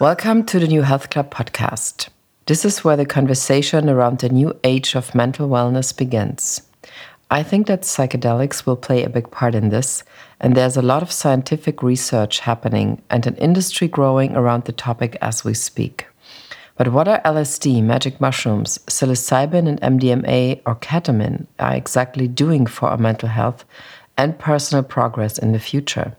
Welcome to the New Health Club podcast. This is where the conversation around the new age of mental wellness begins. I think that psychedelics will play a big part in this, and there's a lot of scientific research happening and an industry growing around the topic as we speak. But what are LSD, magic mushrooms, psilocybin, and MDMA or ketamine are exactly doing for our mental health and personal progress in the future?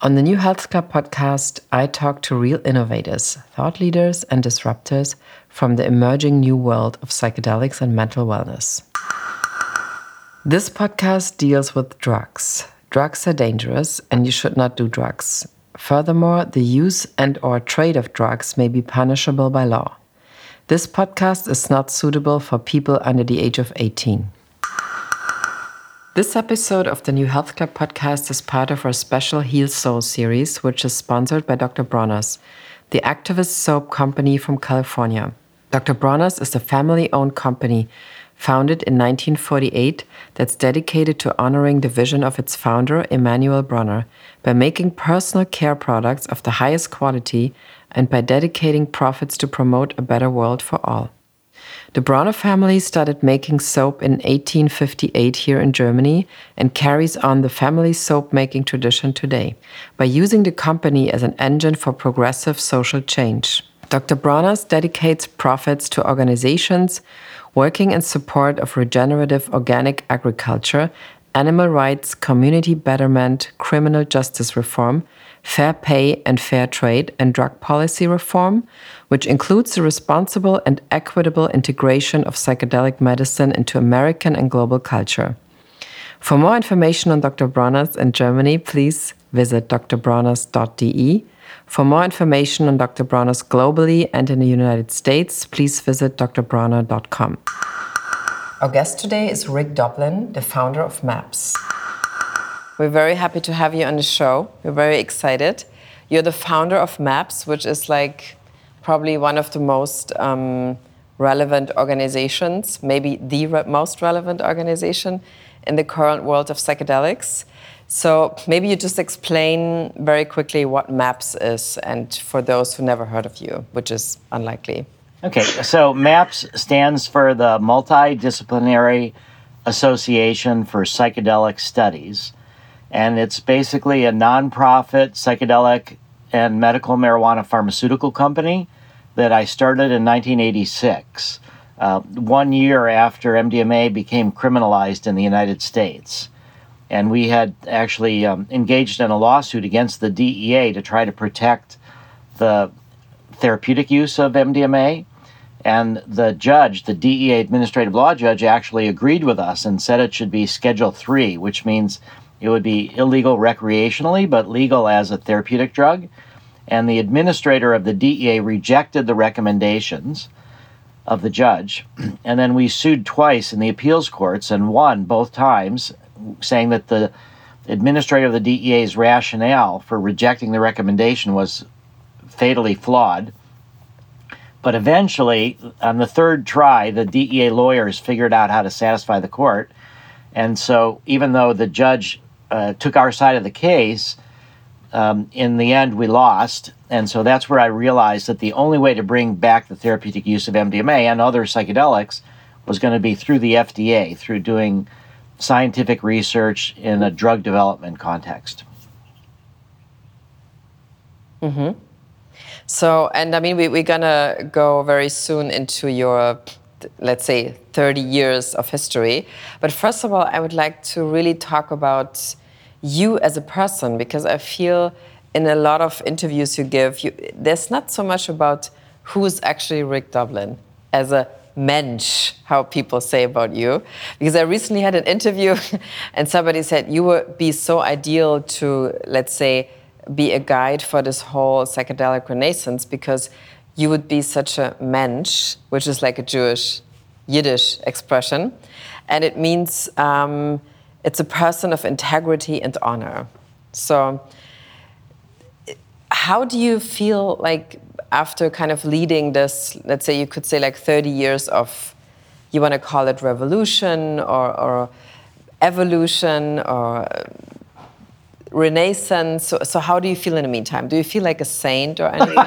On the New Health Club podcast, I talk to real innovators, thought leaders, and disruptors from the emerging new world of psychedelics and mental wellness. This podcast deals with drugs. Drugs are dangerous and you should not do drugs. Furthermore, the use and or trade of drugs may be punishable by law. This podcast is not suitable for people under the age of 18. This episode of the New Health Club podcast is part of our special Heal Soul series, which is sponsored by Dr. Bronner's, the activist soap company from California. Dr. Bronner's is a family owned company founded in 1948 that's dedicated to honoring the vision of its founder, Emanuel Bronner, by making personal care products of the highest quality and by dedicating profits to promote a better world for all. The Bronner family started making soap in 1858 here in Germany and carries on the family soap making tradition today by using the company as an engine for progressive social change. Dr. Bronner's dedicates profits to organizations working in support of regenerative organic agriculture, animal rights, community betterment, criminal justice reform, fair pay and fair trade, and drug policy reform, which includes the responsible and equitable integration of psychedelic medicine into American and global culture. For more information on Dr. Bronner's in Germany, please visit drbronner's.de. For more information on Dr. Bronner's globally and in the United States, please visit drbronner.com. Our guest today is Rick Doblin, the founder of MAPS. We're very happy to have you on the show. We're very excited. You're the founder of MAPS, which is like probably one of the most um, relevant organizations, maybe the re most relevant organization in the current world of psychedelics. So maybe you just explain very quickly what MAPS is, and for those who never heard of you, which is unlikely. Okay, so MAPS stands for the Multidisciplinary Association for Psychedelic Studies and it's basically a nonprofit psychedelic and medical marijuana pharmaceutical company that I started in 1986, uh, one year after MDMA became criminalized in the United States. And we had actually um, engaged in a lawsuit against the DEA to try to protect the therapeutic use of MDMA. And the judge, the DEA administrative law judge, actually agreed with us and said it should be Schedule 3, which means it would be illegal recreationally, but legal as a therapeutic drug. And the administrator of the DEA rejected the recommendations of the judge. And then we sued twice in the appeals courts and won both times, saying that the administrator of the DEA's rationale for rejecting the recommendation was fatally flawed. But eventually, on the third try, the DEA lawyers figured out how to satisfy the court. And so, even though the judge uh, took our side of the case, um, in the end, we lost. And so that's where I realized that the only way to bring back the therapeutic use of MDMA and other psychedelics was going to be through the FDA, through doing scientific research in a drug development context. Mm-hmm. So, and I mean, we, we're going to go very soon into your let's say 30 years of history. But first of all, I would like to really talk about you as a person because I feel in a lot of interviews you give, you, there's not so much about who's actually Rick Doblin as a mensch, how people say about you. Because I recently had an interview and somebody said you would be so ideal to, let's say, be a guide for this whole psychedelic renaissance because you would be such a mensch, which is like a Jewish, Yiddish expression. And it means um, it's a person of integrity and honor. So, how do you feel like after kind of leading this, let's say you could say like 30 years of, you want to call it revolution or, or evolution or renaissance. So, so, how do you feel in the meantime? Do you feel like a saint or anything?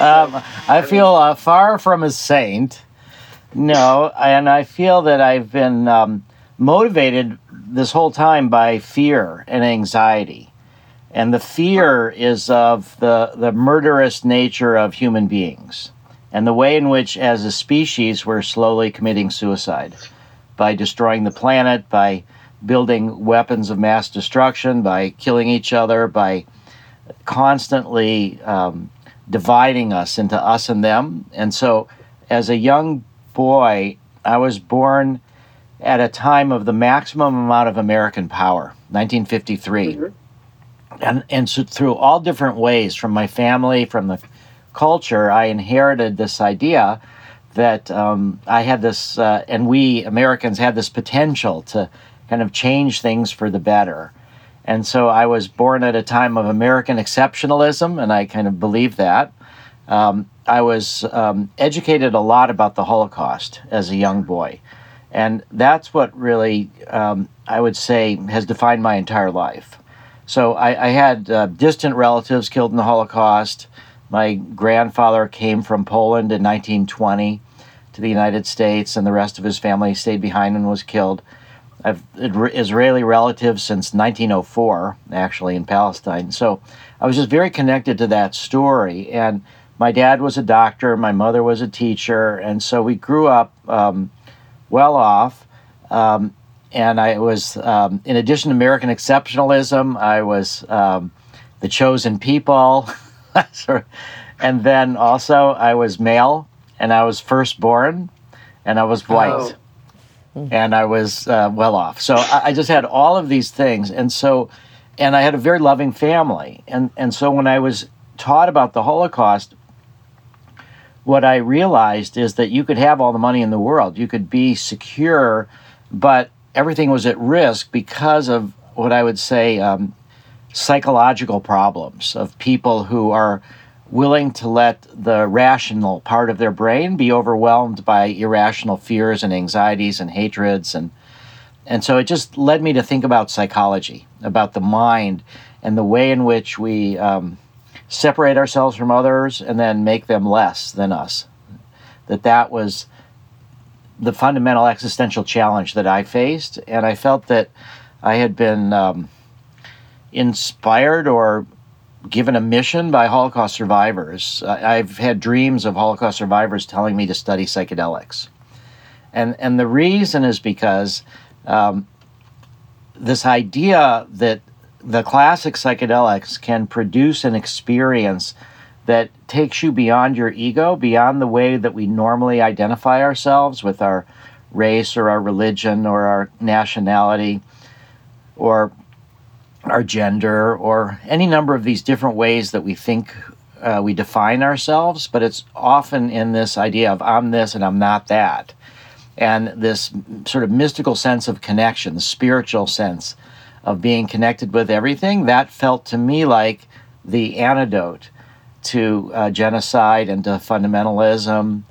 um, I feel uh, far from a saint. No, and I feel that I've been um, motivated this whole time by fear and anxiety. And the fear is of the, the murderous nature of human beings and the way in which, as a species, we're slowly committing suicide by destroying the planet, by building weapons of mass destruction, by killing each other, by constantly um, dividing us into us and them. And so, as a young boy, I was born at a time of the maximum amount of American power, 1953. Mm-hmm. And, and so through all different ways, from my family, from the culture, I inherited this idea that um, I had this, uh, and we Americans had this potential to kind of change things for the better. And so I was born at a time of American exceptionalism, and I kind of believe that. Um, I was um, educated a lot about the Holocaust as a young boy. And that's what really, um, I would say, has defined my entire life. So I, I had uh, distant relatives killed in the Holocaust. My grandfather came from Poland in 1920 to the United States, and the rest of his family stayed behind and was killed. I've Israeli relatives since 1904, actually, in Palestine. So I was just very connected to that story. And my dad was a doctor, my mother was a teacher, and so we grew up um, well off. Um, and I was, um, in addition to American exceptionalism, I was um, the chosen people. and then also, I was male, and I was firstborn, and I was white. Oh and I was uh, well off. So I, I, just had all of these things, and so, and I had a very loving family, and and so when I was taught about the Holocaust, what I realized is that you could have all the money in the world, you could be secure, but everything was at risk because of what I would say um, psychological problems of people who are willing to let the rational part of their brain be overwhelmed by irrational fears and anxieties and hatreds. And and so it just led me to think about psychology about the mind and the way in which we um, separate ourselves from others and then make them less than us that that was the fundamental existential challenge that i faced and i felt that i had been um, inspired or given a mission by Holocaust survivors. I've had dreams of Holocaust survivors telling me to study psychedelics. And, and the reason is because um, this idea that the classic psychedelics can produce an experience that takes you beyond your ego, beyond the way that we normally identify ourselves with our race or our religion or our nationality or our gender, or any number of these different ways that we think uh, we define ourselves, but it's often in this idea of I'm this and I'm not that. And this sort of mystical sense of connection, the spiritual sense of being connected with everything, that felt to me like the antidote to uh, genocide and to fundamentalism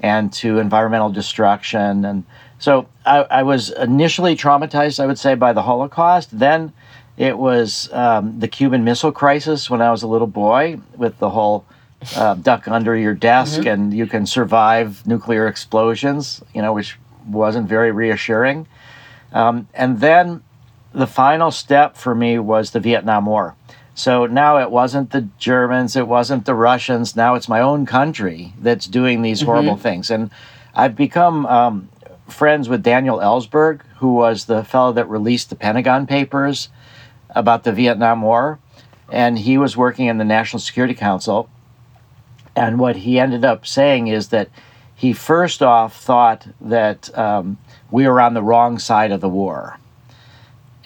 and to environmental destruction. And so I, I was initially traumatized, I would say, by the Holocaust. Then it was um, the Cuban Missile Crisis when I was a little boy, with the whole uh, duck under your desk mm-hmm. and you can survive nuclear explosions, you know, which wasn't very reassuring. Um, and then the final step for me was the Vietnam War. So now it wasn't the Germans, it wasn't the Russians. Now it's my own country that's doing these mm-hmm. horrible things. And I've become um, friends with Daniel Ellsberg, who was the fellow that released the Pentagon Papers about the Vietnam War, and he was working in the National Security Council. And what he ended up saying is that he first off thought that um, we were on the wrong side of the war.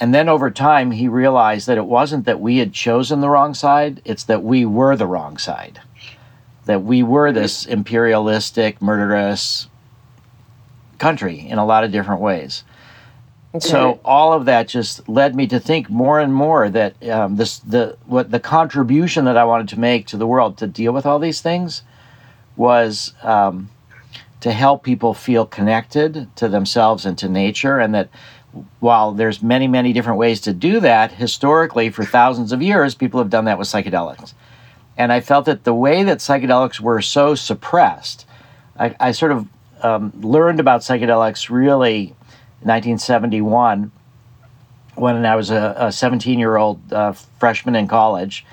And then over time, he realized that it wasn't that we had chosen the wrong side, it's that we were the wrong side. That we were this imperialistic, murderous country in a lot of different ways. Okay. So all of that just led me to think more and more that um, this the what the contribution that I wanted to make to the world to deal with all these things was um, to help people feel connected to themselves and to nature, and that while there's many, many different ways to do that, historically, for thousands of years, people have done that with psychedelics. And I felt that the way that psychedelics were so suppressed, I, I sort of um, learned about psychedelics really in 1971 when I was a 17 year old uh, freshman in college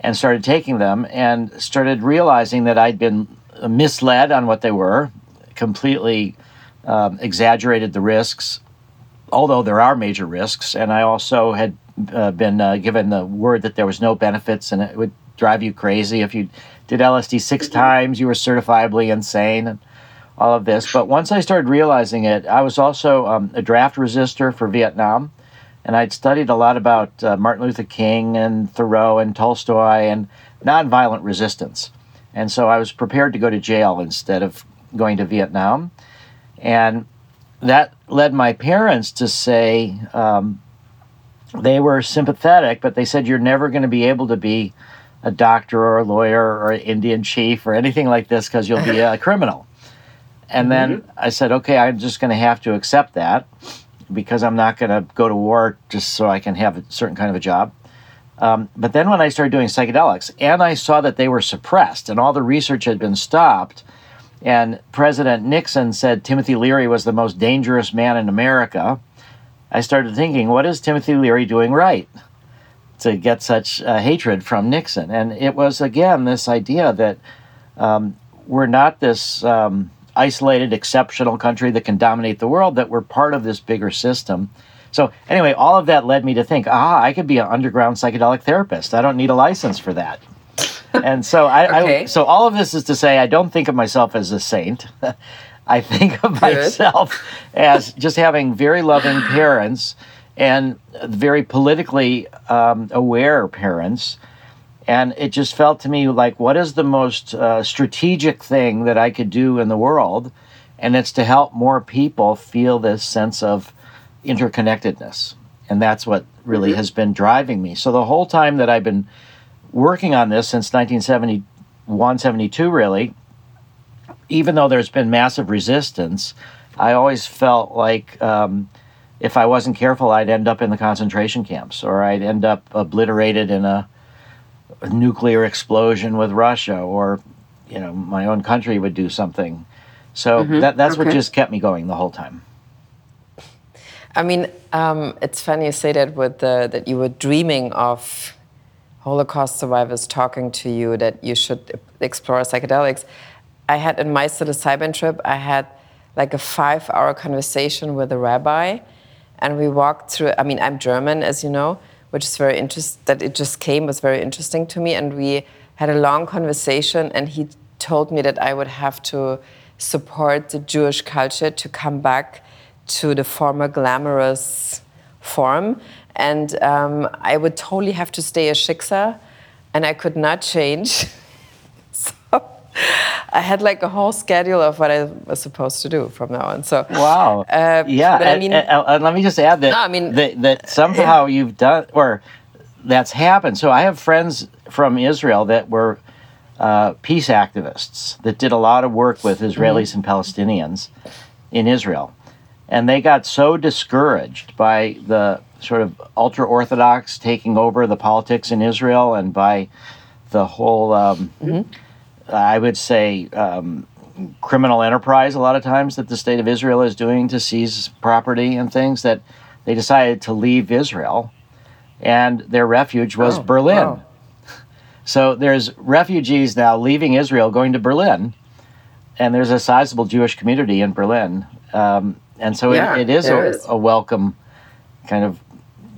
and started taking them and started realizing that I'd been misled on what they were, completely um, exaggerated the risks, although there are major risks. And I also had uh, been uh, given the word that there was no benefits and it would drive you crazy if you did LSD 6 mm-hmm. times, you were certifiably insane. And, all of this. But once I started realizing it, I was also um, a draft resistor for Vietnam and I'd studied a lot about uh, Martin Luther King and Thoreau and Tolstoy and nonviolent resistance. And so I was prepared to go to jail instead of going to Vietnam. And that led my parents to say um, they were sympathetic, but they said, You're never going to be able to be a doctor or a lawyer or an Indian chief or anything like this because you'll be a criminal. And then mm-hmm. I said, Okay, I'm just going to have to accept that because I'm not going to go to war just so I can have a certain kind of a job. Um, but then when I started doing psychedelics and I saw that they were suppressed and all the research had been stopped, and President Nixon said Timothy Leary was the most dangerous man in America, I started thinking, what is Timothy Leary doing right to get such uh, hatred from Nixon? And it was, again, this idea that um, we're not this. Um, isolated, exceptional country that can dominate the world, that we're part of this bigger system. So, anyway, all of that led me to think, ah, I could be an underground psychedelic therapist. I don't need a license for that. And so, I, okay. I, so all of this is to say, I don't think of myself as a saint. I think of Good. myself as just having very loving parents and very politically um, aware parents and it just felt to me like, what is the most uh, strategic thing that I could do in the world? And it's to help more people feel this sense of interconnectedness. And that's what really mm-hmm. has been driving me. So the whole time that I've been working on this since 1971, 72, really, even though there's been massive resistance, I always felt like um, if I wasn't careful, I'd end up in the concentration camps or I'd end up obliterated in a a nuclear explosion with Russia or you know my own country would do something. So mm-hmm. that that's okay. what just kept me going the whole time. I mean, um, it's funny you say that with the, that you were dreaming of Holocaust survivors talking to you that you should explore psychedelics. I had in my psilocybin trip, I had like a five-hour conversation with a rabbi, and we walked through. I mean, I'm German, as you know, which is very interesting. That it just came was very interesting to me, and we had a long conversation. And he told me that I would have to support the Jewish culture to come back to the former glamorous form, and um, I would totally have to stay a shiksa, and I could not change. So I had like a whole schedule of what I was supposed to do from now on. So wow, uh, yeah. But I mean, and, and, let me just add that. No, I mean that, that somehow you've done or that's happened. So I have friends from Israel that were uh, peace activists that did a lot of work with Israelis mm-hmm. and Palestinians in Israel, and they got so discouraged by the sort of ultra orthodox taking over the politics in Israel and by the whole. Um, mm-hmm I would say, um, criminal enterprise a lot of times that the state of Israel is doing to seize property and things that they decided to leave Israel and their refuge was oh, Berlin. Wow. So there's refugees now leaving Israel going to Berlin and there's a sizable Jewish community in Berlin. Um, and so yeah, it, it is, a, is, a, welcome kind of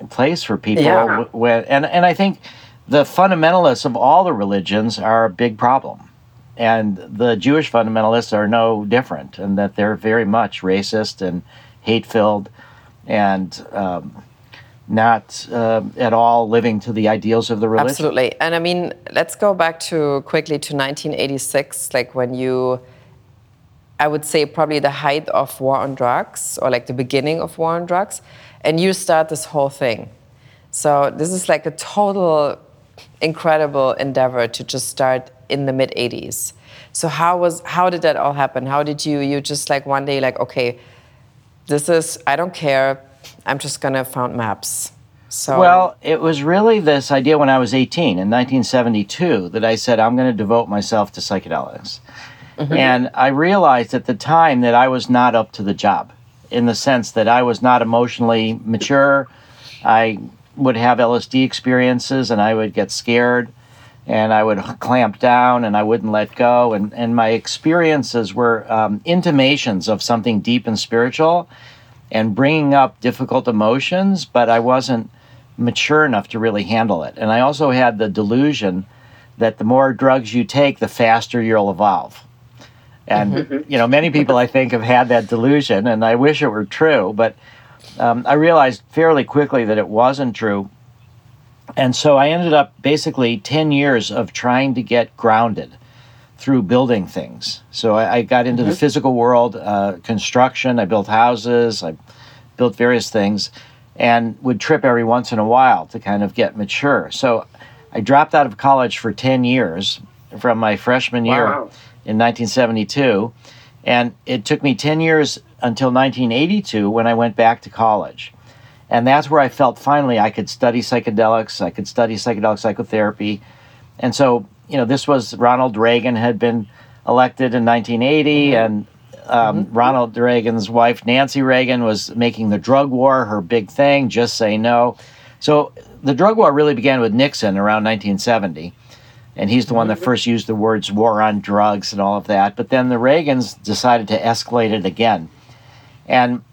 place for people. Yeah. When, and, and I think the fundamentalists of all the religions are a big problem and the Jewish fundamentalists are no different, and that they're very much racist and hate filled and um, not uh, at all living to the ideals of the religion. Absolutely. And I mean, let's go back to quickly to 1986, like when you, I would say, probably the height of war on drugs, or like the beginning of war on drugs, and you start this whole thing. So this is like a total incredible endeavor to just start in the mid 80s. So how was how did that all happen? How did you you just like one day like okay, this is I don't care. I'm just gonna found MAPS. So well, it was really this idea when I was 18 in 1972 that I said I'm going to devote myself to psychedelics. Mm-hmm. And I realized at the time that I was not up to the job in the sense that I was not emotionally mature. I would have LSD experiences and I would get scared and I would clamp down and I wouldn't let go. And, and my experiences were um, intimations of something deep and spiritual and bringing up difficult emotions, but I wasn't mature enough to really handle it. And I also had the delusion that the more drugs you take, the faster you'll evolve. And mm-hmm. you know, many people I think have had that delusion, and I wish it were true, but um, I realized fairly quickly that it wasn't true. And so I ended up basically 10 years of trying to get grounded through building things. So I, I got into mm-hmm. the physical world, uh, construction, I built houses, I built various things and would trip every once in a while to kind of get mature. So I dropped out of college for 10 years from my freshman year wow. In 1972. And it took me 10 years until 1982 when I went back to college. And that's where I felt finally I could study psychedelics, I could study psychedelic psychotherapy. And so, you know, this was Ronald Reagan had been elected in 1980, mm-hmm. and um, mm-hmm. Ronald Reagan's wife, Nancy Reagan, was making the drug war her big thing, just say no. So the drug war really began with Nixon around 1970. And he's the one that mm-hmm. first used the words war on drugs and all of that. But then the Reagans decided to escalate it again. And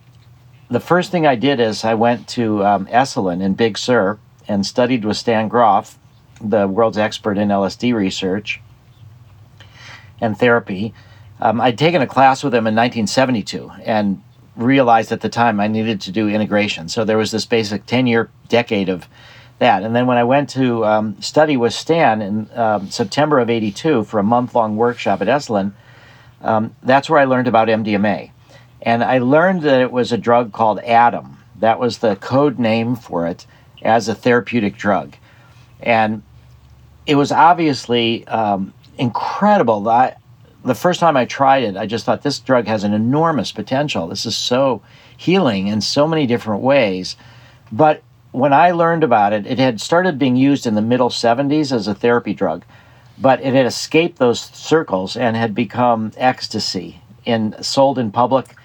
the first thing I did is I went to um, Esalen in Big Sur and studied with Stan Grof, the world's expert in LSD research and therapy. Um, I'd taken a class with him in 1972 and realized at the time I needed to do integration. So there was this basic 10 year decade of that. And then when I went to um, study with Stan in um, September of 82 for a month long workshop at Esalen, um, that's where I learned about MDMA. And I learned that it was a drug called Adam. That was the code name for it as a therapeutic drug. And it was obviously um, incredible. I, the first time I tried it, I just thought this drug has an enormous potential. This is so healing in so many different ways. But when I learned about it, it had started being used in the middle 70s as a therapy drug, but it had escaped those circles and had become ecstasy and sold in public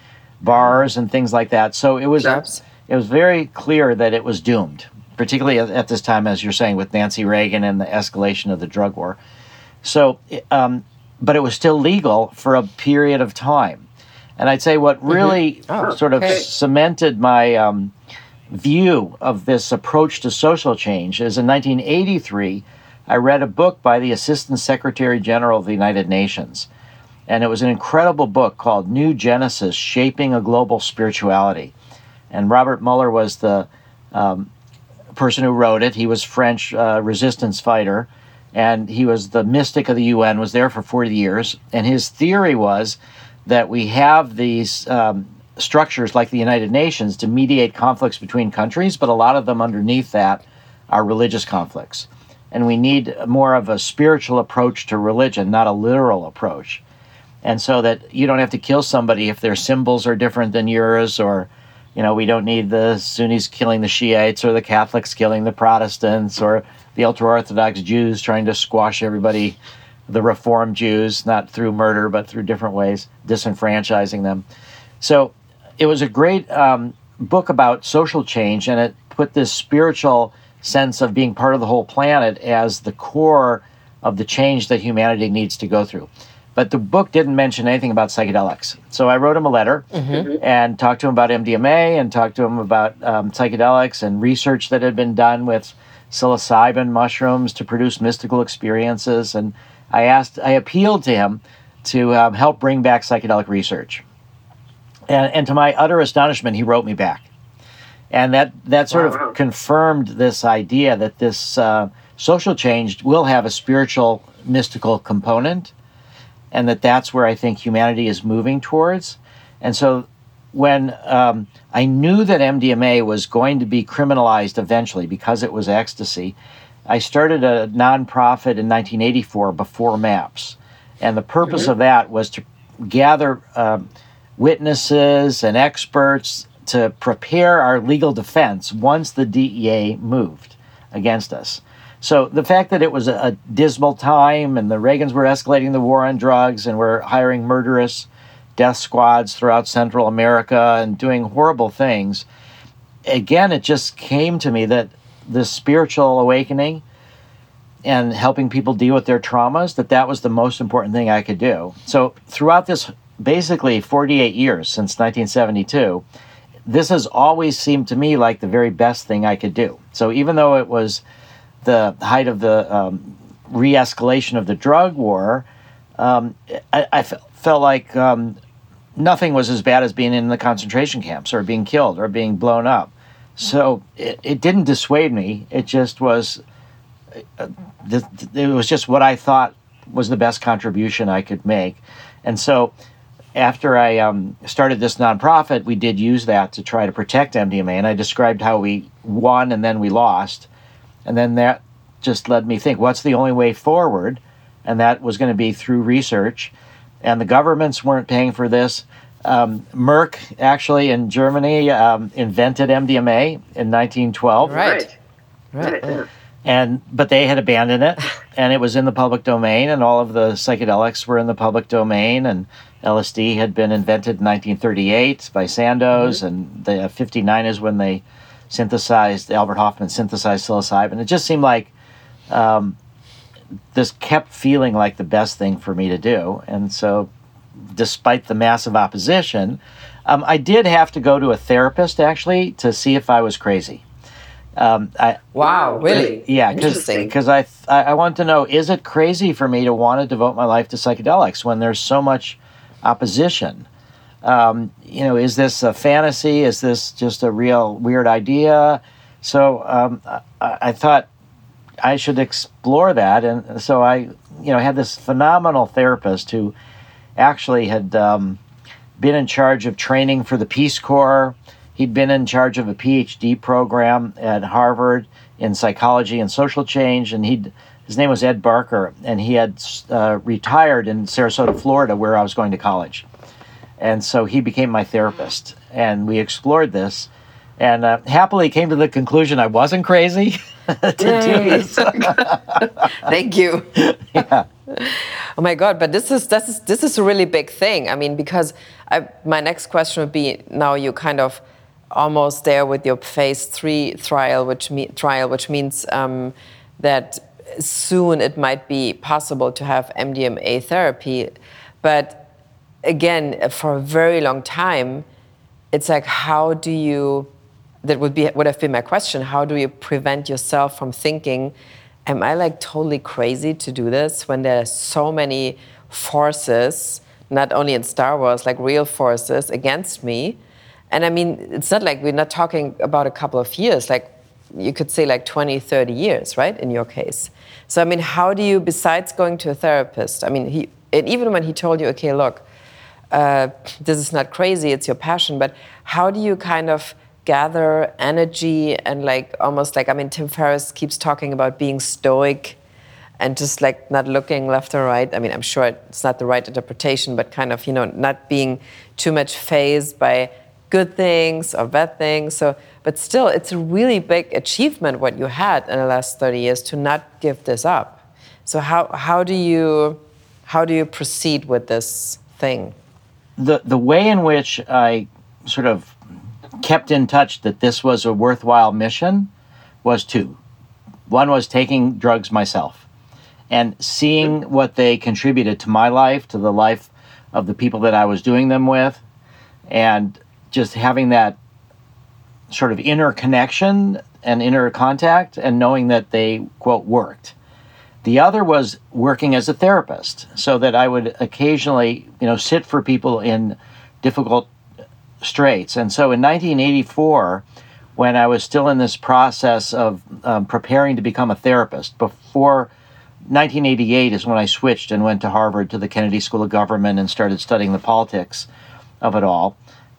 bars and things like that. So it was it was very clear that it was doomed, particularly at, this time, as you're saying, with Nancy Reagan and the escalation of the drug war. So um, but it was still legal for a period of time. And I'd say what mm-hmm. really mm-hmm. oh, sort of okay. cemented my um, view of this approach to social change is in 1983, I read a book by the Assistant Secretary General of the United Nations. And it was an incredible book called New Genesis Shaping a Global Spirituality. And Robert Muller was the um, person who wrote it. He was French uh, resistance fighter and he was the mystic of the UN, was there for 40 years. And his theory was that we have these um, structures like the United Nations to mediate conflicts between countries, but a lot of them underneath that are religious conflicts. And we need more of a spiritual approach to religion, not a literal approach. And so that you don't have to kill somebody if their symbols are different than yours, or, you know, we don't need the Sunnis killing the Shiites or the Catholics killing the Protestants or the ultra Orthodox Jews trying to squash everybody, the Reform Jews, not through murder, but through different ways, disenfranchising them. So it was a great um, book about social change, and it put this spiritual sense of being part of the whole planet as the core of the change that humanity needs to go through. But the book didn't mention anything about psychedelics. So I wrote him a letter mm-hmm. and talked to him about MDMA and talked to him about um, psychedelics and research that had been done with psilocybin mushrooms to produce mystical experiences. And I asked, I appealed to him to um, help bring back psychedelic research. And, and to my utter astonishment, he wrote me back. And that, that sort wow. of confirmed this idea that this uh, social change will have a spiritual, mystical component, and that that's where I think humanity is moving towards. And so when um, I knew that MDMA was going to be criminalized eventually because it was ecstasy, I started a nonprofit in 1984 before MAPS. And the purpose mm-hmm. of that was to gather um, witnesses and experts to prepare our legal defense once the DEA moved against us. So the fact that it was a, a dismal time and the Reagans were escalating the war on drugs and were hiring murderous death squads throughout Central America and doing horrible things, again, it just came to me that this spiritual awakening and helping people deal with their traumas that that was the most important thing I could do. So throughout this basically 48 years since 1972, this has always seemed to me like the very best thing I could do. So even though it was the height of the um, re-escalation of the drug war, um, I, I f- felt like um, nothing was as bad as being in the concentration camps or being killed or being blown up. So it, it didn't dissuade me. It just was, uh, it was just what I thought was the best contribution I could make. And so after I um, started this nonprofit, we did use that to try to protect MDMA. And I described how we won and then we lost. And then that just led me think, what's the only way forward? And that was going to be through research. And the governments weren't paying for this. Um, Merck, actually, in Germany, um, invented MDMA in 1912. Right. Right. right. And but they had abandoned it, and it was in the public domain, and all of the psychedelics were in the public domain, and LSD had been invented in 1938 by Sandoz, mm-hmm. and the 59 is when they synthesized Albert Hofmann synthesized psilocybin. It just seemed like um, this kept feeling like the best thing for me to do, and so despite the massive opposition, um, I did have to go to a therapist actually to see if I was crazy. Um, I, wow, really? Yeah, because I, I I want to know is it crazy for me to want to devote my life to psychedelics when there's so much opposition? Um, you know, is this a fantasy? Is this just a real weird idea? So um, I, I, thought I should explore that, and so I, you know, had this phenomenal therapist who actually had um, been in charge of training for the Peace Corps. He'd been in charge of a PhD program at Harvard in psychology and social change, and he'd his name was Ed Barker, and he had uh, retired in Sarasota, Florida, where I was going to college. And so he became my therapist, and we explored this, and uh, happily came to the conclusion I wasn't crazy to do this. Thank you. yeah. Oh my God! But this is this is this is a really big thing. I mean, because I, my next question would be: now you kind of almost there with your phase three trial, which me, trial, which means um, that soon it might be possible to have MDMA therapy, but again, for a very long time, it's like, how do you, that would, be, would have been my question, how do you prevent yourself from thinking, am I like totally crazy to do this when there are so many forces, not only in Star Wars, like real forces against me? And I mean, it's not like we're not talking about a couple of years, like you could say like 20, 30 years, right, in your case. So, I mean, how do you, besides going to a therapist, I mean, he, and even when he told you, okay, look, uh, this is not crazy, it's your passion, but how do you kind of gather energy and like almost like, I mean, Tim Ferriss keeps talking about being stoic and just like not looking left or right. I mean, I'm sure it's not the right interpretation, but kind of, you know, not being too much phased by good things or bad things. So, but still, it's a really big achievement what you had in the last 30 years to not give this up. So how, how do you how do you proceed with this thing? the the way in which I sort of kept in touch that this was a worthwhile mission was two. One was taking drugs myself and seeing what they contributed to my life, to the life of the people that I was doing them with, and just having that sort of inner connection and inner contact and knowing that they, quote, worked. The other was working as a therapist, so that I would occasionally, you know, sit for people in difficult straits. And so in 1984, when I was still in this process of um, preparing to become a therapist, before 1988 is when I switched and went to Harvard to the Kennedy School of Government and started studying the politics of it all.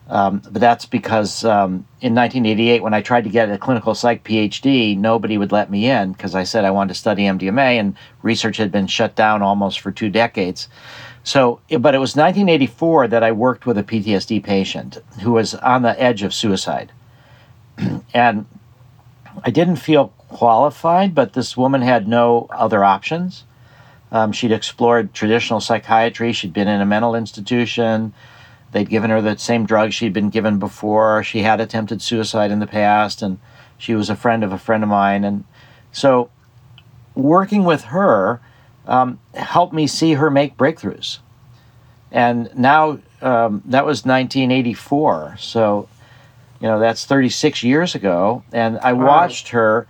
Um, but that's because um, in 1988, when I tried to get a clinical psych PhD, nobody would let me in because I said I wanted to study MDMA, and research had been shut down almost for two decades. So, but it was 1984 that I worked with a PTSD patient who was on the edge of suicide. and I didn't feel qualified, but this woman had no other options. Um, she'd explored traditional psychiatry, she'd been in a mental institution. They'd given her the same drugs she'd been given before. She had attempted suicide in the past, and she was a friend of a friend of mine. And so, working with her, um, helped me see her make breakthroughs. And now um, that was 1984. So, you know, that's 36 years ago. And I watched her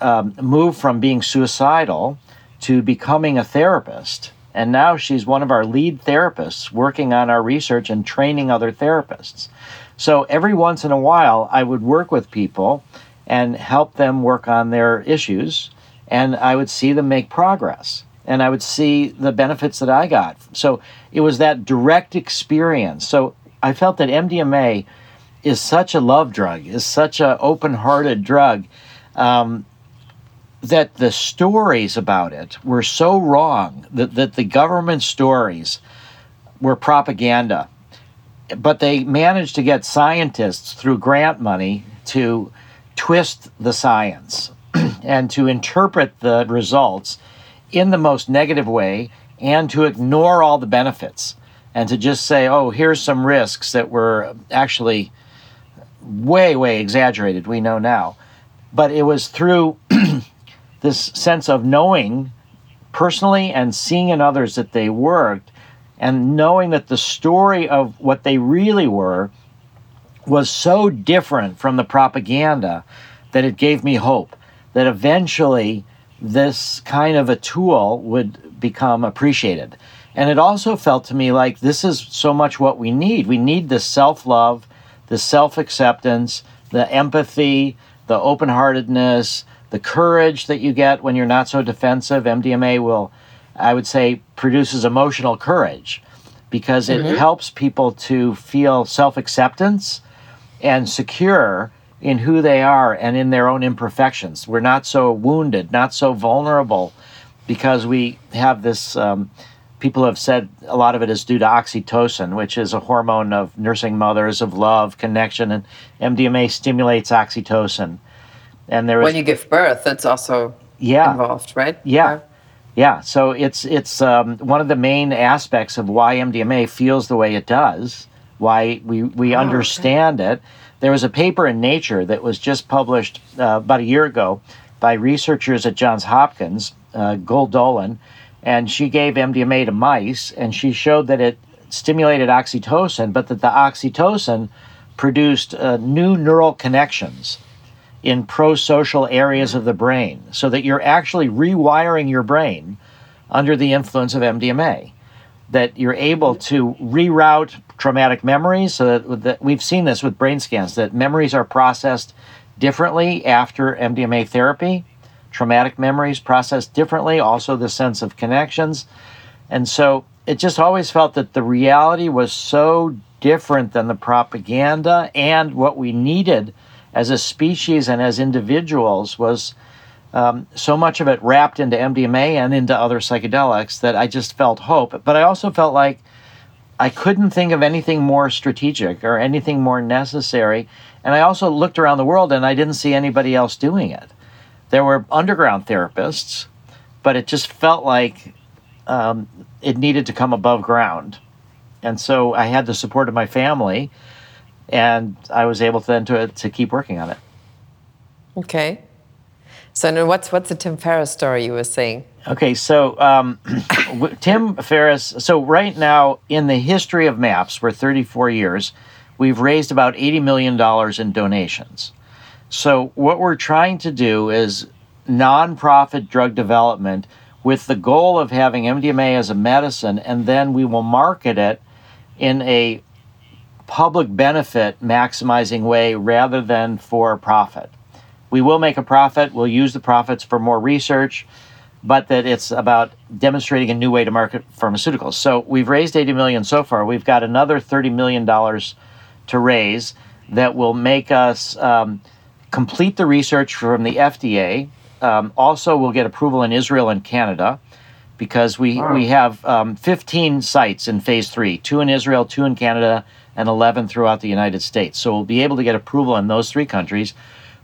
um, move from being suicidal to becoming a therapist. And now she's one of our lead therapists working on our research and training other therapists. So every once in a while, I would work with people and help them work on their issues, and I would see them make progress and I would see the benefits that I got. So it was that direct experience. So I felt that MDMA is such a love drug, is such an open-hearted drug. Um, that the stories about it were so wrong that, that the government stories were propaganda but they managed to get scientists through grant money to twist the science and to interpret the results in the most negative way and to ignore all the benefits and to just say, oh, here's some risks that were actually way, way exaggerated, we know now. But it was through this sense of knowing personally and seeing in others that they worked and knowing that the story of what they really were was so different from the propaganda that it gave me hope that eventually this kind of a tool would become appreciated. And it also felt to me like this is so much what we need. We need the self love, the self acceptance, the empathy, the open heartedness, the courage that you get when you're not so defensive. MDMA will, I would say, produces emotional courage because it mm-hmm. helps people to feel self acceptance and secure in who they are and in their own imperfections. We're not so wounded, not so vulnerable, because we have this. Um, people have said a lot of it is due to oxytocin, which is a hormone of nursing mothers, of love, connection, and MDMA stimulates oxytocin. And there is, when you give birth, that's also yeah, involved, right? Yeah. Yeah, so it's it's um, one of the main aspects of why MDMA feels the way it does, why we we oh, understand okay. it, there was a paper in Nature that was just published uh, about a year ago by researchers at Johns Hopkins, uh, Gül Dölen, and she gave MDMA to mice, and she showed that it stimulated oxytocin, but that the oxytocin produced uh, new neural connections in pro-social areas of the brain, so that you're actually rewiring your brain under the influence of MDMA that you're able to reroute traumatic memories. So that, that we've seen this with brain scans that memories are processed differently after MDMA therapy. Traumatic memories processed differently. Also, the sense of connections, and so it just always felt that the reality was so different than the propaganda, and what we needed as a species and as individuals was um, so much of it wrapped into MDMA and into other psychedelics that I just felt hope. But I also felt like I couldn't think of anything more strategic or anything more necessary. And I also looked around the world and I didn't see anybody else doing it. There were underground therapists, but it just felt like um, it needed to come above ground. And so I had the support of my family, and I was able to then to, to keep working on it. Okay. So what's what's the Tim Ferriss story you were saying? Okay, so um, Tim Ferriss. So right now in the history of MAPS, for 34 years, we've raised about 80 million dollars in donations. So what we're trying to do is nonprofit drug development with the goal of having MDMA as a medicine, and then we will market it in a public benefit maximizing way rather than for profit we will make a profit. We'll use the profits for more research, but that it's about demonstrating a new way to market pharmaceuticals. So we've raised 80 million so far. We've got another 30 million dollars to raise that will make us um, complete the research from the FDA. Um, also, we'll get approval in Israel and Canada because we, wow. we have um, 15 sites in phase three two in Israel, two in Canada, and 11 throughout the United States. So we'll be able to get approval in those three countries.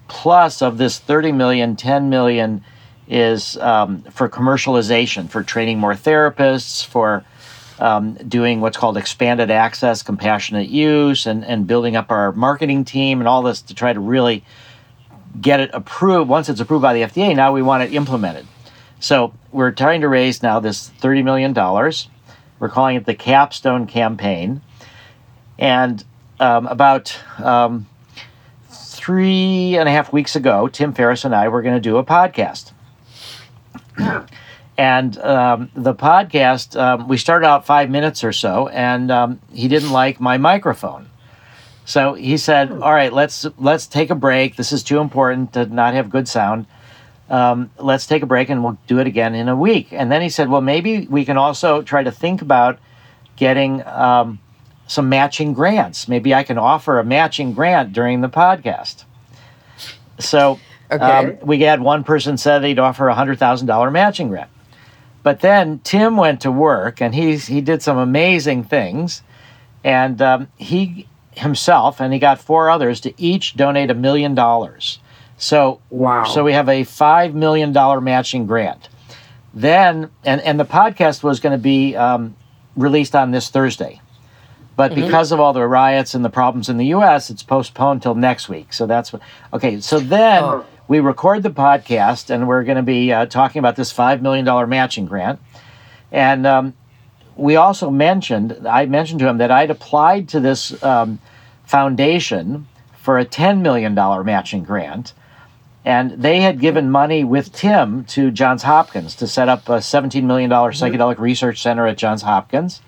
Plus, of this 30 million, 10 million is um, for commercialization, for training more therapists, for um, doing what's called expanded access, compassionate use, and, and building up our marketing team and all this to try to really get it approved. Once it's approved by the FDA, now we want it implemented. So we're trying to raise now this $30 million. We're calling it the Capstone Campaign. And um, about um, three and a half weeks ago, Tim Ferriss and I were going to do a podcast. and um, the podcast, um, we started out five minutes or so, and um, he didn't like my microphone. So he said, "All right, let's let's take a break. This is too important to not have good sound. Um, let's take a break, and we'll do it again in a week." And then he said, "Well, maybe we can also try to think about getting um, some matching grants. Maybe I can offer a matching grant during the podcast." So okay. um, we had one person said they'd offer a hundred thousand dollar matching grant. But then Tim went to work and he he did some amazing things, and um, he himself and he got four others to each donate a million dollars. So wow. So we have a five million dollar matching grant. Then and and the podcast was going to be um, released on this Thursday, but mm-hmm. because of all the riots and the problems in the U.S., it's postponed till next week. So that's what. Okay. So then. Oh we record the podcast, and we're going to be uh, talking about this $5 million matching grant. And um, we also mentioned, I mentioned to him that I'd applied to this um, foundation for a $10 million matching grant. And they had given money with Tim to Johns Hopkins to set up a $17 million mm-hmm. psychedelic research center at Johns Hopkins.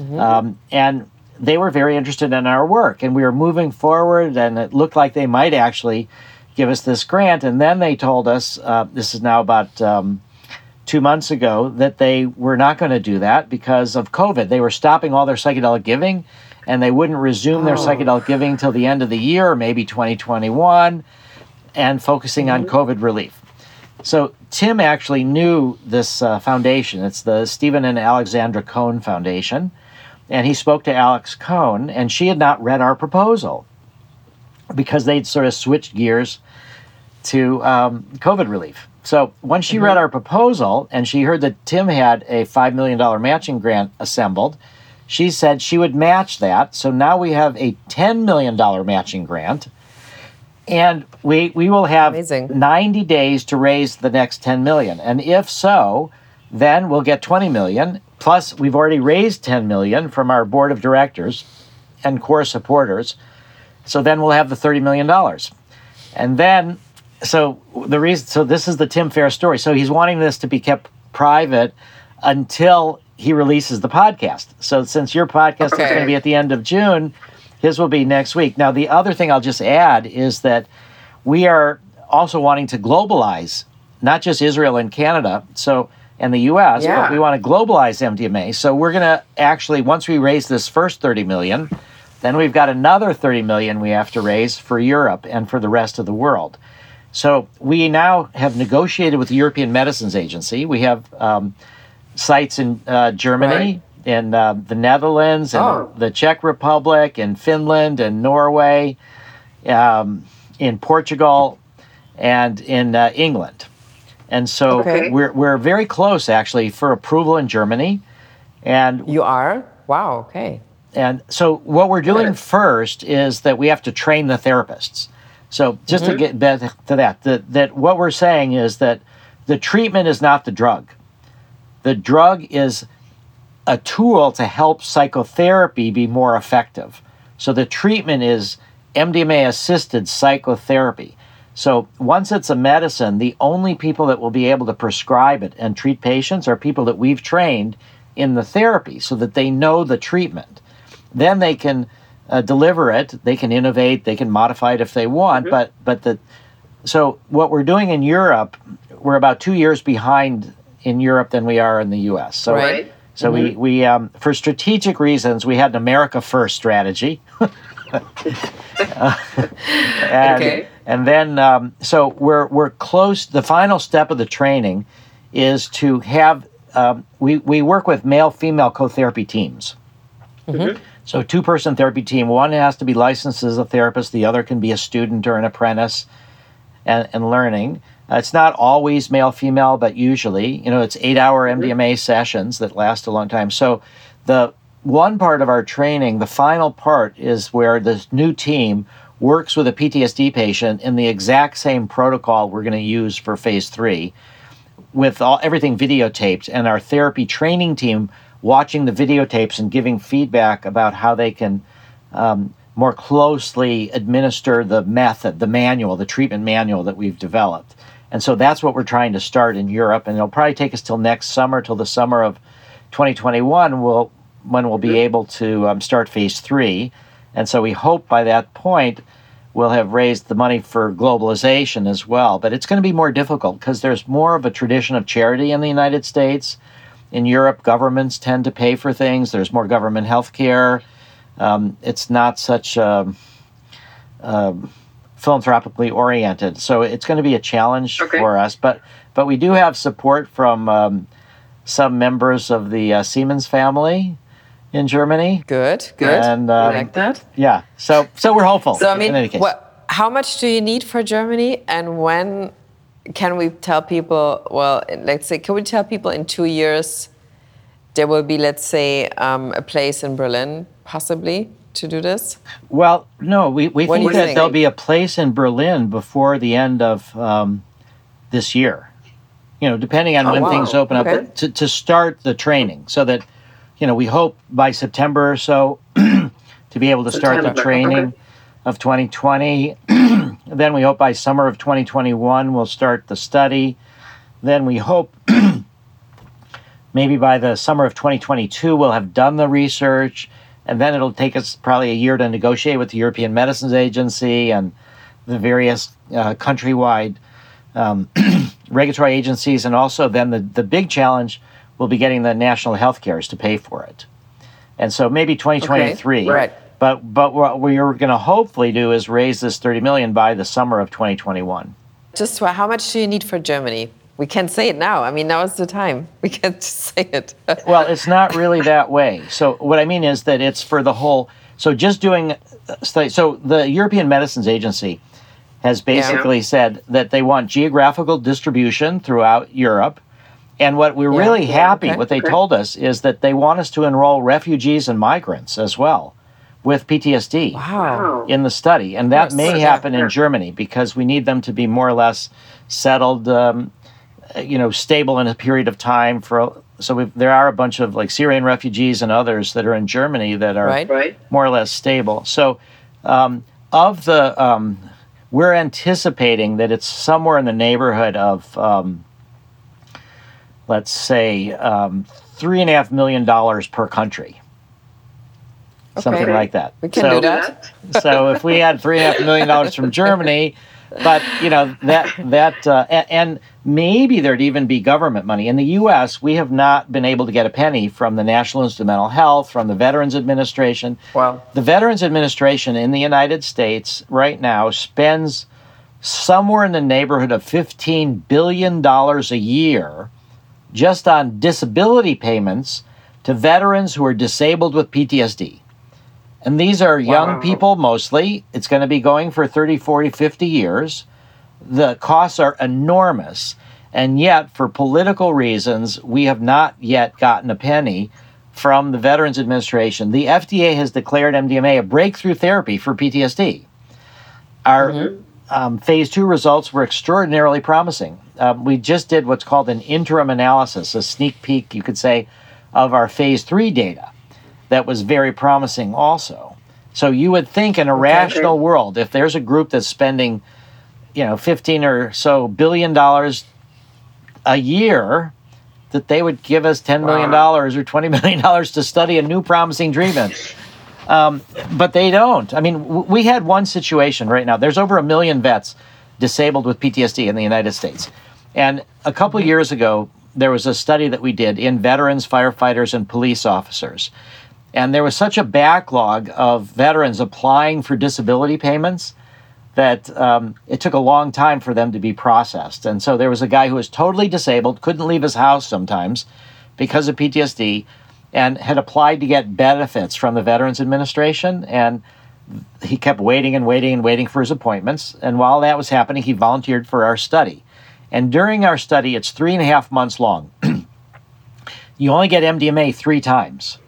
Mm-hmm. Um, and they were very interested in our work, and we were moving forward, and it looked like they might actually give us this grant. And then they told us, uh, this is now about um, two months ago, that they were not going to do that because of COVID. They were stopping all their psychedelic giving and they wouldn't resume their oh. psychedelic giving till the end of the year, maybe 2021, and focusing on mm-hmm. COVID relief. So Tim actually knew this uh, foundation. It's the Steven and Alexandra Cohen Foundation. And he spoke to Alex Cohen, and she had not read our proposal because they'd sort of switched gears to um, COVID relief. So once she mm-hmm. read our proposal and she heard that Tim had a $5 million matching grant assembled, she said she would match that. So now we have a $10 million matching grant. And we, we will have Amazing. 90 days to raise the next 10 million. And if so, then we'll get 20 million. Plus, we've already raised 10 million from our board of directors and core supporters. So then we'll have the $30 million. And then so the reason so this is the Tim Ferriss story. So he's wanting this to be kept private until he releases the podcast. So since your podcast okay. is going to be at the end of June, his will be next week. Now the other thing I'll just add is that we are also wanting to globalize not just Israel and Canada. So and the US, yeah. but we want to globalize MDMA. So we're going to actually once we raise this first 30 million, then we've got another 30 million we have to raise for Europe and for the rest of the world. So we now have negotiated with the European Medicines Agency. We have um, sites in uh, Germany, right. in uh, the Netherlands, and oh. the Czech Republic, and Finland, and Norway, um, in Portugal, and in uh, England. And so okay. we're, we're very close actually for approval in Germany. And you are? Wow, okay. And so what we're doing first is that we have to train the therapists. So just mm-hmm. to get back to that, that, that what we're saying is that the treatment is not the drug. The drug is a tool to help psychotherapy be more effective. So the treatment is MDMA assisted psychotherapy. So once it's a medicine, the only people that will be able to prescribe it and treat patients are people that we've trained in the therapy so that they know the treatment. Then they can uh, deliver it. They can innovate. They can modify it if they want. Mm-hmm. But but the so what we're doing in Europe, we're about two years behind in Europe than we are in the U.S. So right. So mm-hmm. we we um, for strategic reasons we had an America first strategy. and, Okay. And then, um, so we're we're close. The final step of the training is to have. Um, we we work with male female co-therapy teams. So two person therapy team. One has to be licensed as a therapist. The other can be a student or an apprentice, and, and learning. Uh, it's not always male female, but usually, you know, it's eight hour MDMA sessions that last a long time. So the one part of our training, the final part, is where this new team works with a PTSD patient in the exact same protocol we're going to use for phase three with all everything videotaped and our therapy training team watching the videotapes and giving feedback about how they can um, more closely administer the method, the manual, the treatment manual that we've developed. And so that's what we're trying to start in Europe, and it'll probably take us till next summer, till the summer of 2021, we'll, when we'll be able to um, start phase three. And so we hope by that point we'll have raised the money for globalization as well. But it's going to be more difficult because there's more of a tradition of charity in the United States. In Europe, governments tend to pay for things. There's more government health care. Um, it's not such um, um, philanthropically oriented, so it's going to be a challenge Okay. for us. But but we do have support from um, some members of the uh, Siemens family in Germany. Good, good. And, um, like that. Yeah, so so we're hopeful. So I in mean, what, how much do you need for Germany, and when can we tell people? Well, let's say, can we tell people in two years there will be, let's say, um, a place in Berlin, possibly to do this? Well, no, we, we think that think? there'll be a place in Berlin before the end of um, this year. You know, depending on Oh, when wow. things open Okay. up to, to start the training, so that you know we hope by September or so to be able to start the training okay. of 2020. then we hope by summer of 2021 we'll start the study. Then we hope maybe by the summer of 2022 we'll have done the research and then it'll take us probably a year to negotiate with the european medicines agency and the various uh, countrywide um, regulatory agencies and also then the, the big challenge will be getting the national health cares to pay for it and so maybe 2023 Okay, right. but but what we're going to hopefully do is raise this 30 million by the summer of 2021 Just how much do you need for Germany? We can say it now. I mean, now is the time. We can just say it. well, it's not really that way. So what I mean is that it's for the whole. So just doing. So the European Medicines Agency has basically said that they want geographical distribution throughout Europe. And what we're Yeah. really Yeah, happy, okay, what they okay. told us is that they want us to enroll refugees and migrants as well with PTSD wow. in the study, and that Yes. may Yeah, happen in yeah. Germany because we need them to be more or less settled, um, uh, you know, stable in a period of time. For so we've, there are a bunch of like Syrian refugees and others that are in Germany that are Right. Right. more or less stable. So um, of the, um, we're anticipating that it's somewhere in the neighborhood of, um, let's say, um, three and a half million dollars per country. Something like that. We can So- do that. so if we had three and a half million dollars from Germany, but you know that that uh, and maybe there'd even be government money in the U.S. We have not been able to get a penny from the National Institute of Mental Health, from the Veterans Administration. Wow. The Veterans Administration in the United States right now spends somewhere in the neighborhood of fifteen billion dollars a year just on disability payments to veterans who are disabled with PTSD. And these are young Wow. people mostly. It's going to be going for 30, 40, 50 years. The costs are enormous. And yet, for political reasons, we have not yet gotten a penny from the Veterans Administration. The FDA has declared MDMA a breakthrough therapy for PTSD. Our um, phase two results were extraordinarily promising. Um, we just did what's called an interim analysis, a sneak peek, you could say, of our phase three data that was very promising also. So you would think in a rational world, if there's a group that's spending, you know, 15 or so billion dollars a year, that they would give us $10 million or $20 million dollars to study a new promising treatment. Um, but they don't. I mean, w- we had one situation right now. There's over a million vets disabled with PTSD in the United States. And a couple years ago, there was a study that we did in veterans, firefighters, and police officers. And there was such a backlog of veterans applying for disability payments that um, it took a long time for them to be processed. And so there was a guy who was totally disabled, couldn't leave his house sometimes because of PTSD, and had applied to get benefits from the Veterans Administration. And he kept waiting and waiting and waiting for his appointments. And while that was happening, he volunteered for our study. And during our study, it's three and a half months long. you only get MDMA three times,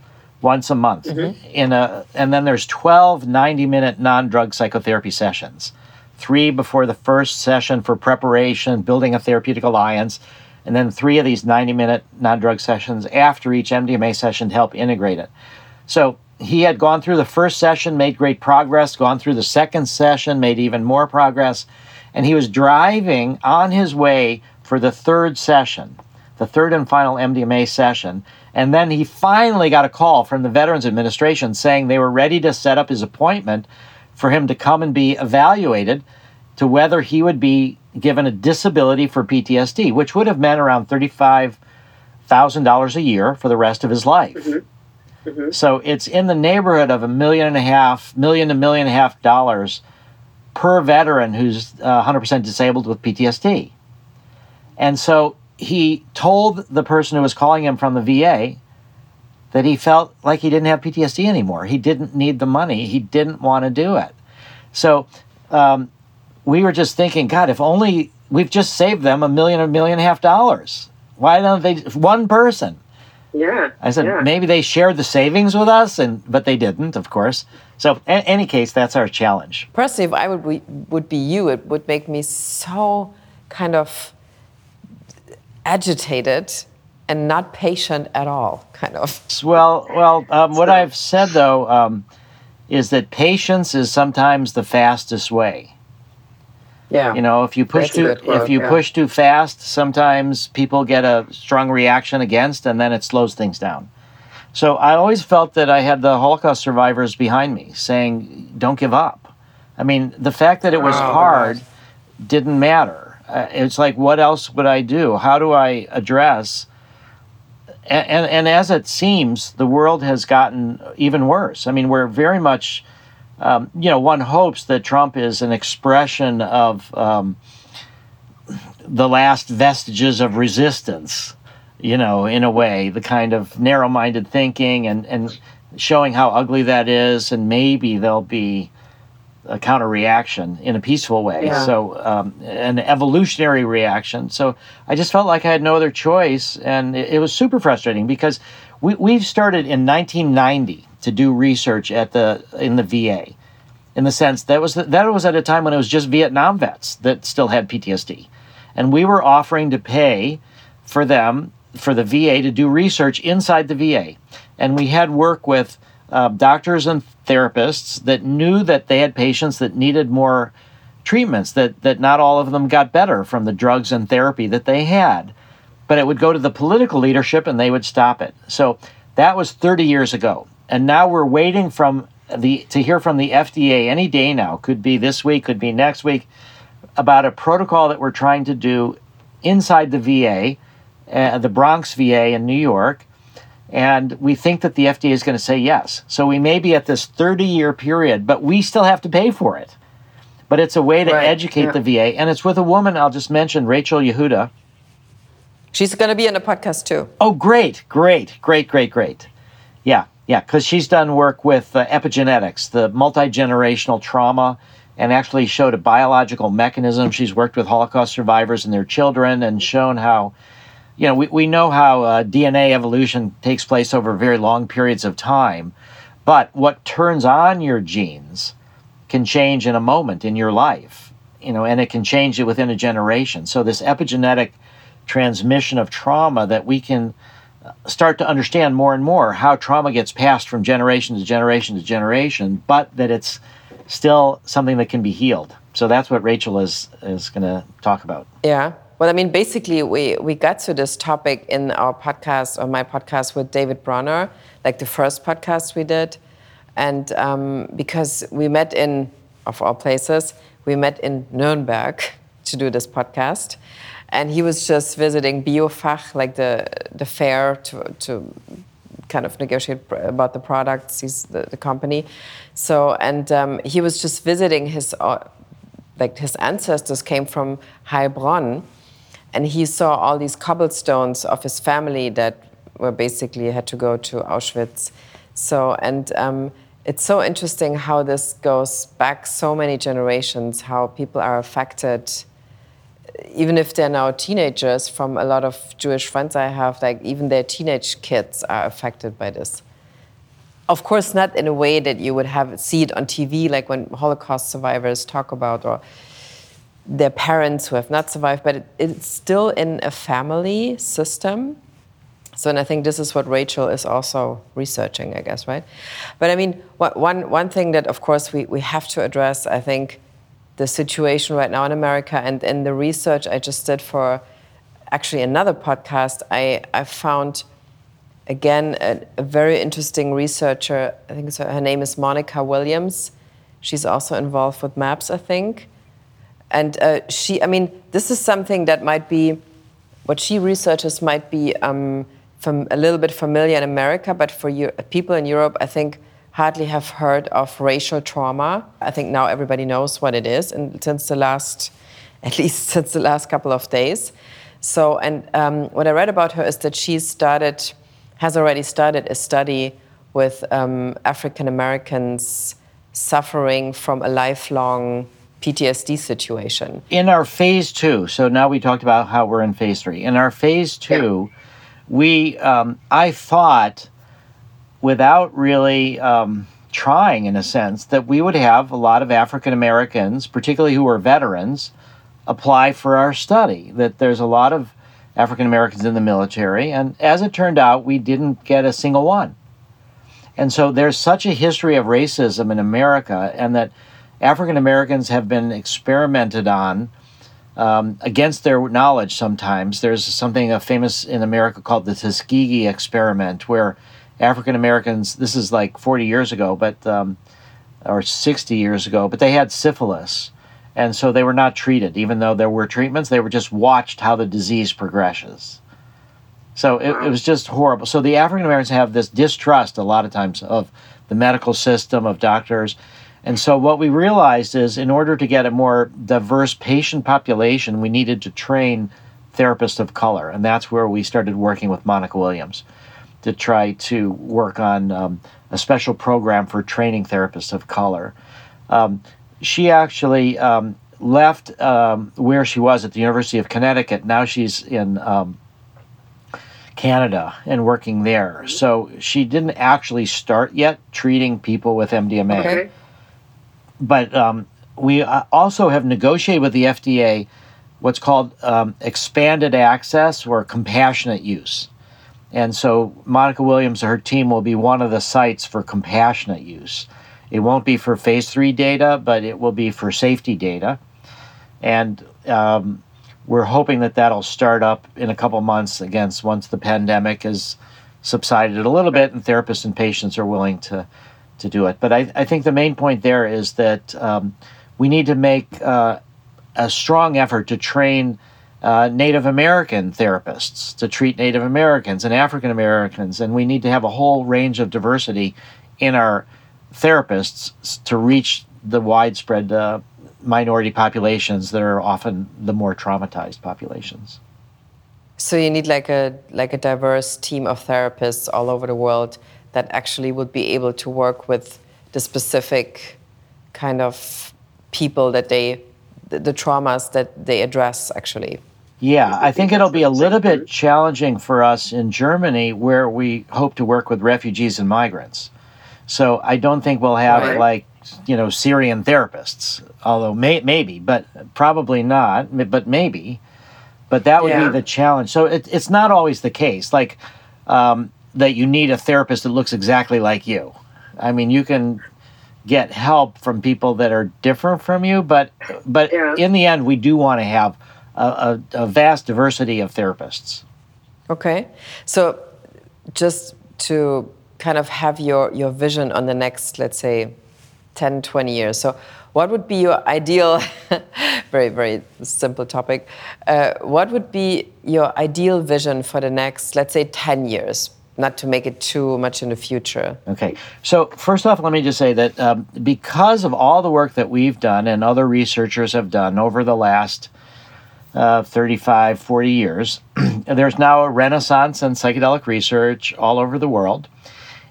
once a month. Mm-hmm. In a, and then there's 12 90 minute non drug psychotherapy sessions three before the first session for preparation, building a therapeutic alliance, and then three of these 90 minute non drug sessions after each MDMA session to help integrate it. So he had gone through the first session, made great progress, gone through the second session, made even more progress, and he was driving on his way for the third session, the third and final MDMA session. And then he finally got a call from the Veterans Administration saying they were ready to set up his appointment for him to come and be evaluated to whether he would be given a disability for PTSD, which would have meant around $35,000 a year for the rest of his life. Mm-hmm. Mm-hmm. So it's in the neighborhood of a million and a half, million to million and a half dollars per veteran who's uh, 100% disabled with PTSD. And so he told the person who was calling him from the VA that he felt like he didn't have PTSD anymore. He didn't need the money. He didn't want to do it. So um, we were just thinking, God, if only we've just saved them a million, a million and a half dollars. Why don't they? One person. Yeah. I said yeah. maybe they shared the savings with us, and but they didn't, of course. So, in any case, that's our challenge. Personally, if I would be, would be you, it would make me so kind of agitated and not patient at all, kind of. Well, well, um, what I've said though um, is that patience is sometimes the fastest way. Yeah. You know, if you push That's too if you yeah. push too fast, sometimes people get a strong reaction against, and then it slows things down. So I always felt that I had the Holocaust survivors behind me, saying, "Don't give up." I mean, the fact that it was Oh, hard right. didn't matter. Uh, it's like, what else would I do? How do I address? And, and, and as it seems, the world has gotten even worse. I mean, we're very much, um, you know, one hopes that Trump is an expression of um, the last vestiges of resistance, you know, in a way, the kind of narrow minded thinking and, and showing how ugly that is, and maybe there'll be a counter reaction in a peaceful way. Yeah. So, um, an evolutionary reaction. So, I just felt like I had no other choice. And it, it was super frustrating because we, we've started in 1990 to do research at the in the VA. In the sense that was that was at a time when it was just Vietnam vets that still had PTSD, and we were offering to pay for them for the VA to do research inside the VA, and we had work with uh, doctors and therapists that knew that they had patients that needed more treatments that that not all of them got better from the drugs and therapy that they had. But it would go to the political leadership and they would stop it. So that was 30 years ago and now we're waiting from the to hear from the FDA any day now could be this week could be next week about a protocol that we're trying to do inside the VA uh, the Bronx VA in New York and we think that the FDA is going to say yes. So we may be at this 30 year period, but we still have to pay for it. But it's a way to Right, educate yeah. the VA. And it's with a woman, I'll just mention, Rachel Yehuda. She's going to be in the podcast too. Oh, great, great, great, great, great. Yeah, yeah, because she's done work with uh, epigenetics, the multi generational trauma, and actually showed a biological mechanism. She's worked with Holocaust survivors and their children and shown how you know, we, we know how uh, DNA evolution takes place over very long periods of time, but what turns on your genes can change in a moment in your life, you know, and it can change it within a generation. So, this epigenetic transmission of trauma that we can start to understand more and more how trauma gets passed from generation to generation to generation, but that it's still something that can be healed. So, that's what Rachel is, is going to talk about. Yeah. Well, I mean, basically, we, we got to this topic in our podcast or my podcast with David Bronner, like the first podcast we did. And um, because we met in, of all places, we met in Nuremberg to do this podcast. And he was just visiting Biofach, like the, the fair, to, to kind of negotiate about the products, he's the, the company. So, and um, he was just visiting his, uh, like his ancestors came from Heilbronn, and he saw all these cobblestones of his family that were basically had to go to Auschwitz. So, and um, it's so interesting how this goes back so many generations, how people are affected, even if they're now teenagers, from a lot of Jewish friends I have, like even their teenage kids are affected by this. Of course, not in a way that you would have see it on TV, like when Holocaust survivors talk about, or their parents who have not survived, but it, it's still in a family system so, and I think this is what Rachel is also researching, I guess, right? But I mean, one, one thing that, of course, we, we have to address, I think, the situation right now in America and in the research I just did for actually another podcast, I, I found, again, a, a very interesting researcher. I think her name is Monnica Williams. She's also involved with MAPS, I think. And uh, she, I mean, this is something that might be, what she researches might be. Um, a little bit familiar in America, but for you, people in Europe, I think hardly have heard of racial trauma. I think now everybody knows what it is, and since the last, at least since the last couple of days. So, and um, what I read about her is that she started, has already started a study with um, African Americans suffering from a lifelong PTSD situation. In our phase two, so now we talked about how we're in phase three. In our phase two, yeah we um, I thought without really um, trying in a sense that we would have a lot of African Americans, particularly who are veterans, apply for our study. That there's a lot of African Americans in the military, and as it turned out, we didn't get a single one. And so there's such a history of racism in America, and that African Americans have been experimented on um, against their knowledge sometimes. There's something uh, famous in America called the Tuskegee experiment, where African Americans, this is like 40 years ago, but um, or 60 years ago, but they had syphilis. And so they were not treated, even though there were treatments, they were just watched how the disease progresses. So it, it was just horrible. So the African Americans have this distrust a lot of times of the medical system, of doctors. And so, what we realized is in order to get a more diverse patient population, we needed to train therapists of color. And that's where we started working with Monnica Williams to try to work on um, a special program for training therapists of color. Um, she actually um, left um, where she was at the University of Connecticut. Now she's in um, Canada and working there. So she didn't actually start yet treating people with MDMA. Okay but um, we uh, also have negotiated with the FDA what's called um, expanded access or compassionate use. And so Monnica Williams and her team will be one of the sites for compassionate use. It won't be for phase three data, but it will be for safety data. And um, we're hoping that that'll start up in a couple months against once the pandemic has subsided a little bit and therapists and patients are willing to to do it. But I, I think the main point there is that um, we need to make uh, a strong effort to train uh, Native American therapists to treat Native Americans and African Americans, and we need to have a whole range of diversity in our therapists to reach the widespread uh, minority populations that are often the more traumatized populations. So you need like a like a diverse team of therapists all over the world that actually would be able to work with the specific kind of people that they the, the traumas that they address actually yeah, I think it'll be a little bit challenging for us in Germany where we hope to work with refugees and migrants. So I don't think we'll have right. like, you know, Syrian therapists, although may, maybe, but probably not, but maybe. But that would yeah. be the challenge. So it, it's not always the case. Like, um, that you need a therapist that looks exactly like you. I mean, you can get help from people that are different from you, but but yeah. in the end, we do want to have a, a, a, vast diversity of therapists. Okay, so just to kind of have your your vision on the next, let's say, 10, 20 years. So, what would be your ideal? very very simple topic. Uh, what would be your ideal vision for the next, let's say, 10 years? not to make it too much in the future. Okay. So, first off, let me just say that um, because of all the work that we've done and other researchers have done over the last uh, 35, 40 years, there's now a renaissance in psychedelic research all over the world.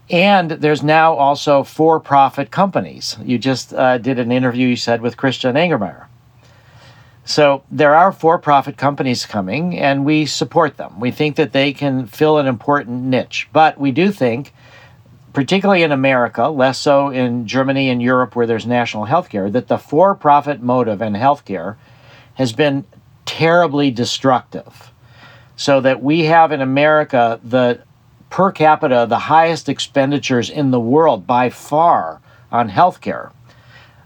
And there's now also for profit companies. You just uh, did an interview, you said, with Christian Angermayer. So there are for profit companies coming, and we support them. We think that they can fill an important niche. But we do think, particularly in America, less so in Germany and Europe where there's national healthcare, that the for profit motive in healthcare has been terribly destructive. So that we have in America the per capita the highest expenditures in the world by far on healthcare.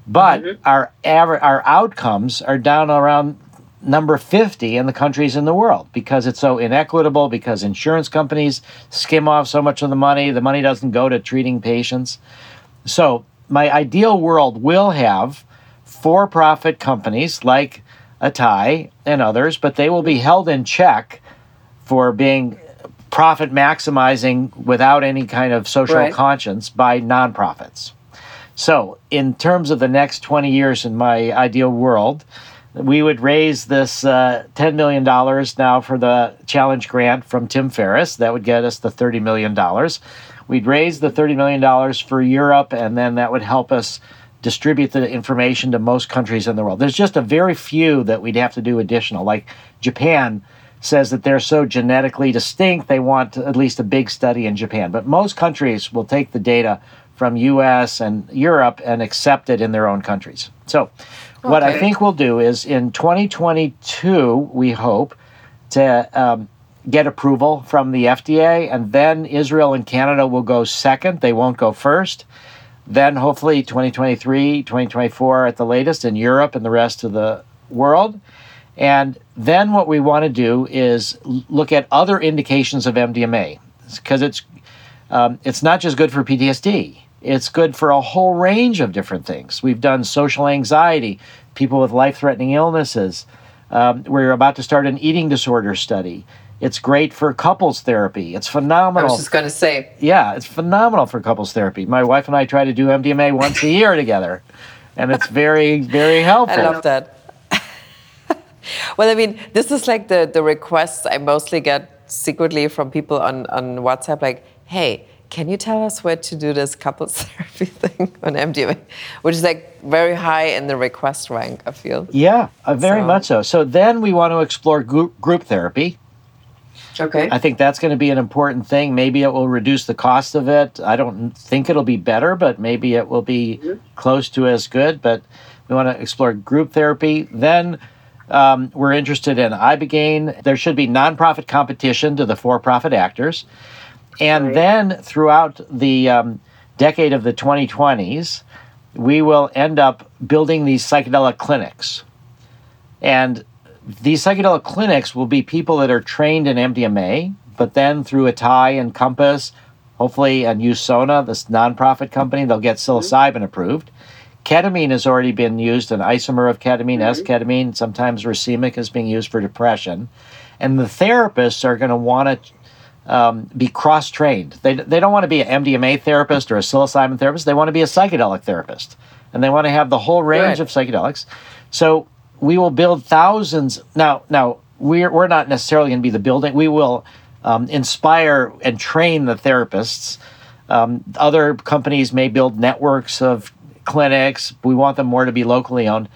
But mm-hmm. our aver- our outcomes are down around number 50 in the countries in the world because it's so inequitable because insurance companies skim off so much of the money the money doesn't go to treating patients so my ideal world will have for-profit companies like atai and others but they will be held in check for being profit maximizing without any kind of social right. conscience by nonprofits. So, in terms of the next 20 years in my ideal world, we would raise this uh, $10 million now for the challenge grant from Tim Ferriss. That would get us the $30 million. We'd raise the $30 million for Europe, and then that would help us distribute the information to most countries in the world. There's just a very few that we'd have to do additional, like Japan says that they're so genetically distinct they want at least a big study in Japan. But most countries will take the data from US and Europe and accept it in their own countries. So okay. what I think we'll do is in 2022 we hope to um, get approval from the FDA and then Israel and Canada will go second. They won't go first. Then hopefully 2023, 2024 at the latest in Europe and the rest of the world. And then what we want to do is look at other indications of MDMA because it's um, it's not just good for PTSD. It's good for a whole range of different things. We've done social anxiety, people with life-threatening illnesses. Um, we're about to start an eating disorder study. It's great for couples therapy. It's phenomenal. I was just going to say. Yeah, it's phenomenal for couples therapy. My wife and I try to do MDMA once a year together, and it's very, very helpful. I love that. well, I mean, this is like the, the requests I mostly get secretly from people on, on WhatsApp like, hey, can you tell us where to do this couples therapy thing on MDMA? Which is like very high in the request rank, I feel. Yeah, uh, very so. much so. So then we want to explore group, group therapy. Okay. I think that's going to be an important thing. Maybe it will reduce the cost of it. I don't think it'll be better, but maybe it will be mm-hmm. close to as good. But we want to explore group therapy. Then um, we're interested in Ibogaine. There should be nonprofit competition to the for profit actors. And right. then throughout the um, decade of the 2020s, we will end up building these psychedelic clinics. And these psychedelic clinics will be people that are trained in MDMA, but then through Atai and Compass, hopefully, and Usona, this nonprofit company, they'll get psilocybin mm-hmm. approved. Ketamine has already been used, an isomer of ketamine, mm-hmm. S-ketamine. Sometimes racemic is being used for depression. And the therapists are going to want to um, be cross trained. They, they don't want to be an MDMA therapist or a psilocybin therapist. They want to be a psychedelic therapist. And they want to have the whole range of psychedelics. So we will build thousands. Now, now we're, we're not necessarily going to be the building. We will um, inspire and train the therapists. Um, other companies may build networks of clinics. We want them more to be locally owned.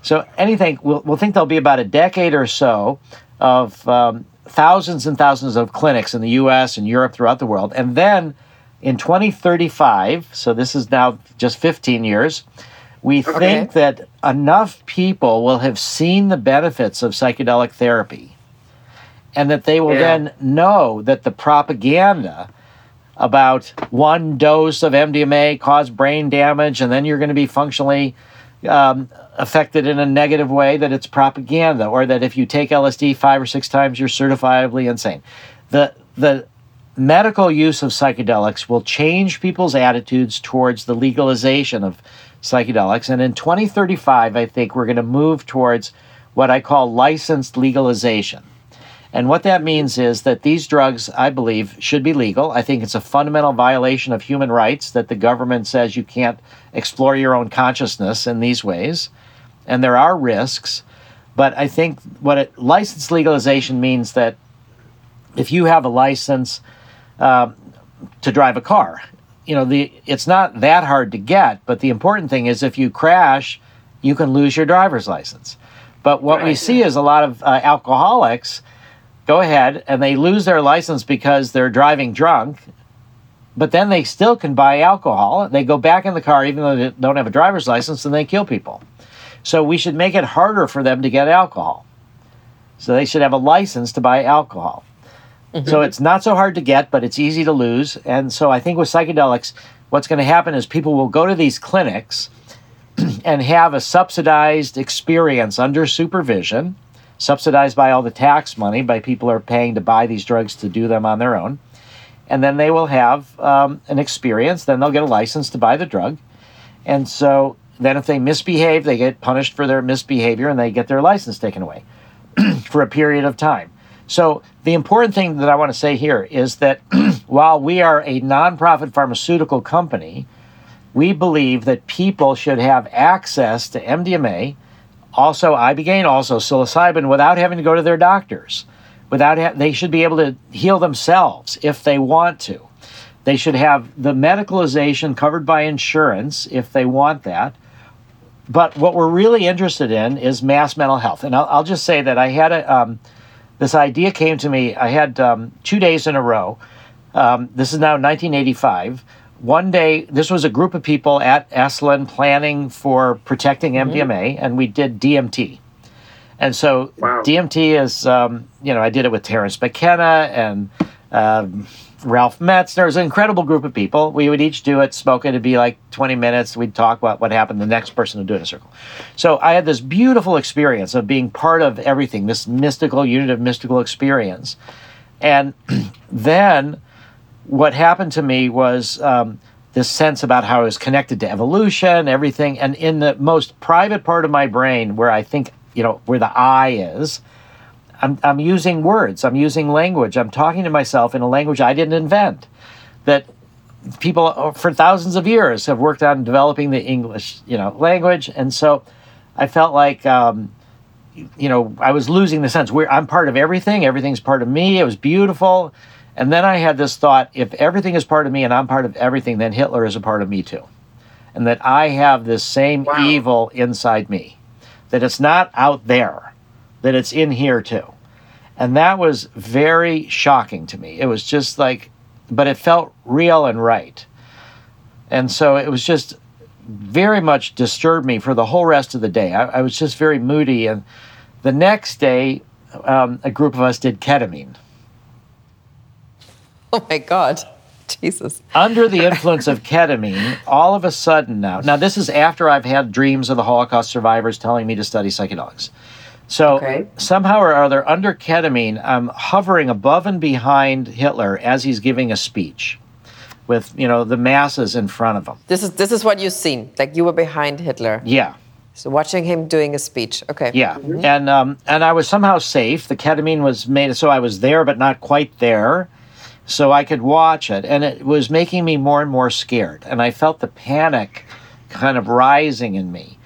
So anything, we'll, we'll think there'll be about a decade or so of um, thousands and thousands of clinics in the U.S. and Europe throughout the world, and then in 2035, so this is now just 15 years, we okay. think that enough people will have seen the benefits of psychedelic therapy, and that they will yeah. then know that the propaganda about one dose of MDMA caused brain damage, and then you're going to be functionally um, affected in a negative way, that it's propaganda, or that if you take LSD five or six times, you're certifiably insane. The, the medical use of psychedelics will change people's attitudes towards the legalization of psychedelics. And in 2035, I think we're going to move towards what I call licensed legalization. And what that means is that these drugs, I believe, should be legal. I think it's a fundamental violation of human rights that the government says you can't explore your own consciousness in these ways. And there are risks. But I think what it, legalization means that if you have a license uh, to drive a car, you know, the it's not that hard to get. But the important thing is if you crash, you can lose your driver's license. But what right. we see is a lot of uh, alcoholics go ahead and they lose their license because they're driving drunk, but then they still can buy alcohol. They go back in the car even though they don't have a driver's license and they kill people. So we should make it harder for them to get alcohol. So they should have a license to buy alcohol. Mm-hmm. So it's not so hard to get, but it's easy to lose. And so I think with psychedelics, what's going to happen is people will go to these clinics and have a subsidized experience under supervision subsidized by all the tax money by people are paying to buy these drugs to do them on their own. And then they will have um, an experience. Then they'll get a license to buy the drug. And so then if they misbehave, they get punished for their misbehavior and they get their license taken away for a period of time. So the important thing that I want to say here is that while we are a nonprofit pharmaceutical company, we believe that people should have access to MDMA also ibogaine, also psilocybin, without having to go to their doctors. Without ha- they should be able to heal themselves if they want to. They should have the medicalization covered by insurance if they want that. But what we're really interested in is mass mental health. And I'll, I'll just say that I had a, um, this idea came to me. I had um, two days in a row. Um, this is now 1985 one day, this was a group of people at Esalen planning for protecting MDMA, mm-hmm. and we did DMT. And so wow. DMT is, um, you know, I did it with Terence McKenna and um, Ralph Metzner. Was an incredible group of people. We would each do it, smoke it. It'd be like 20 minutes. We'd talk about what happened. The next person would do it in a circle. So I had this beautiful experience of being part of everything, this mystical unit of mystical experience. And then what happened to me was um, this sense about how I was connected to evolution, everything. And in the most private part of my brain, where I think, you know, where the I is, I'm, I'm using words, I'm using language, I'm talking to myself in a language I didn't invent. That people for thousands of years have worked on developing the English, you know, language. And so I felt like, um, you know, I was losing the sense where I'm part of everything, everything's part of me. It was beautiful and then I had this thought if everything is part of me and I'm part of everything, then Hitler is a part of me too. And that I have this same wow. evil inside me, that it's not out there, that it's in here too. And that was very shocking to me. It was just like, but it felt real and right. And so it was just very much disturbed me for the whole rest of the day. I, I was just very moody. And the next day, um, a group of us did ketamine Oh my God. Jesus. Under the influence of ketamine, all of a sudden now, now this is after I've had dreams of the Holocaust survivors telling me to study psychedelics. So okay. somehow or other, under ketamine, I'm hovering above and behind Hitler as he's giving a speech with, you know, the masses in front of him. This is this is what you've seen. Like you were behind Hitler. Yeah. So watching him doing a speech. Okay. Yeah. Mm-hmm. And um, and I was somehow safe. The ketamine was made so I was there but not quite there so I could watch it. And it was making me more and more scared. And I felt the panic kind of rising in me.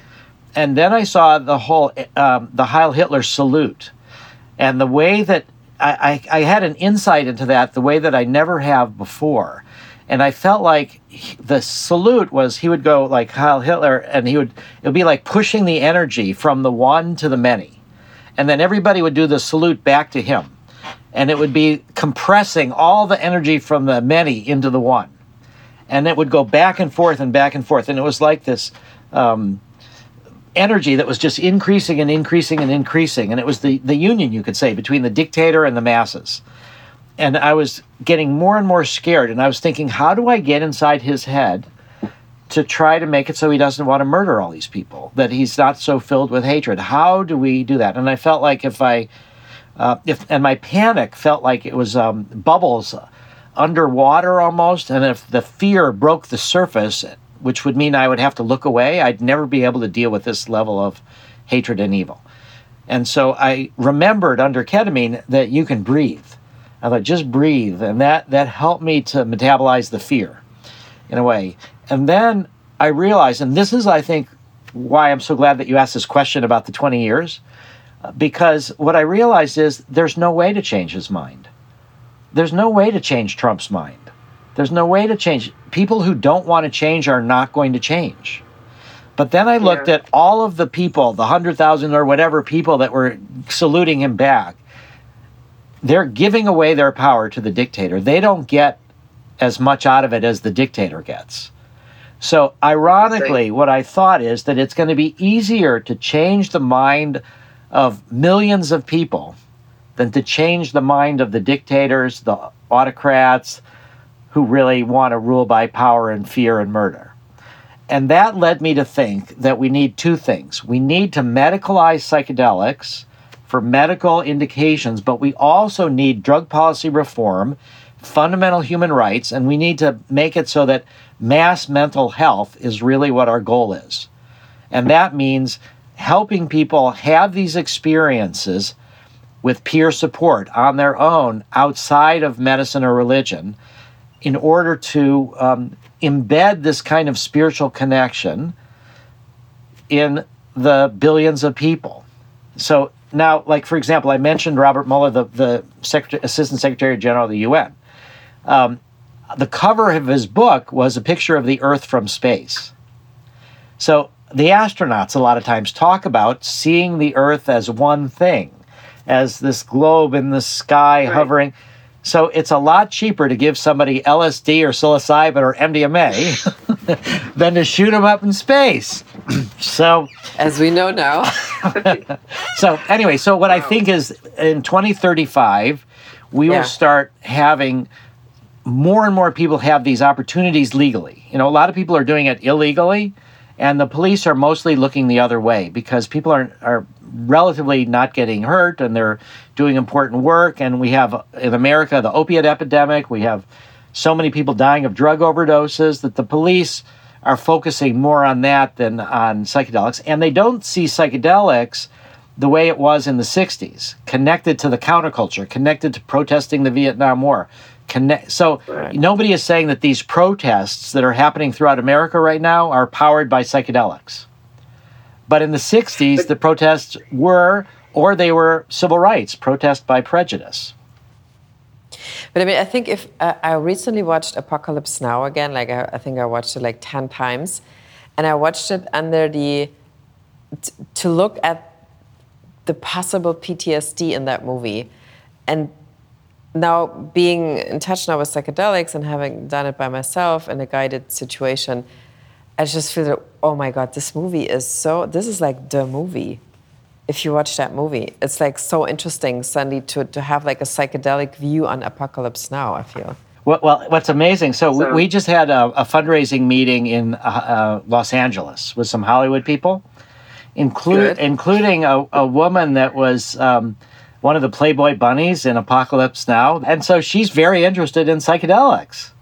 And then I saw the whole, um, the Heil Hitler salute. And the way that I, I, I had an insight into that, the way that I never have before. And I felt like the salute was he would go like Heil Hitler, and he would, it would be like pushing the energy from the one to the many. And then everybody would do the salute back to him and it would be compressing all the energy from the many into the one. And it would go back and forth and back and forth. And it was like this um, energy that was just increasing and increasing and increasing. And it was the, the union, you could say, between the dictator and the masses. And I was getting more and more scared. And I was thinking, how do I get inside his head to try to make it so he doesn't want to murder all these people, that he's not so filled with hatred? How do we do that? And I felt like if I uh, if and my panic felt like it was um, bubbles underwater almost, and if the fear broke the surface, which would mean I would have to look away, I'd never be able to deal with this level of hatred and evil. And so I remembered under ketamine that you can breathe. I thought, just breathe. And that, that helped me to metabolize the fear in a way. And then I realized, and this is, I think, why I'm so glad that you asked this question about the 20 years, because what I realized is there's no way to change his mind. There's no way to change Trump's mind. There's no way to change. People who don't want to change are not going to change. But then I looked yeah. at all of the people, the 100,000 or whatever people that were saluting him back. They're giving away their power to the dictator. They don't get as much out of it as the dictator gets. So, ironically, what I thought is that it's going to be easier to change the mind of millions of people than to change the mind of the dictators, the autocrats who really want to rule by power and fear and murder. And that led me to think that we need two things. We need to medicalize psychedelics for medical indications, but we also need drug policy reform, fundamental human rights, and we need to make it so that mass mental health is really what our goal is. And that means helping people have these experiences with peer support on their own outside of medicine or religion in order to um, embed this kind of spiritual connection in the billions of people. So now, like for example, I mentioned Robert Muller, the, the Secretary, Assistant Secretary General of the UN. Um, the cover of his book was a picture of the Earth from space. So the astronauts a lot of times talk about seeing the Earth as one thing, as this globe in the sky right. hovering. So it's a lot cheaper to give somebody LSD or psilocybin or MDMA than to shoot them up in space. so, as we know now. so anyway, so what wow. I think is in 2035, we yeah. will start having more and more people have these opportunities legally. You know, a lot of people are doing it illegally and the police are mostly looking the other way because people are are relatively not getting hurt and they're doing important work and we have in America the opiate epidemic we have so many people dying of drug overdoses that the police are focusing more on that than on psychedelics and they don't see psychedelics the way it was in the 60s connected to the counterculture connected to protesting the Vietnam War connect. So right. nobody is saying that these protests that are happening throughout America right now are powered by psychedelics. But in the 60s, but, the protests were, or they were civil rights, protest by prejudice. But I mean, I think if uh, I recently watched Apocalypse Now again, like I, I, think I watched it like 10 times, and I watched it under the, t- to look at the possible PTSD in that movie. And now being in touch now with psychedelics and having done it by myself in a guided situation, I just feel that oh my god, this movie is so this is like the movie. If you watch that movie, it's like so interesting suddenly to, to have like a psychedelic view on Apocalypse Now. I feel. Well, well what's amazing? So, so we, we, just had a, a fundraising meeting in uh, uh, Los Angeles with some Hollywood people, include, including a, a woman that was. Um, one of the Playboy bunnies in Apocalypse Now. And so she's very interested in psychedelics.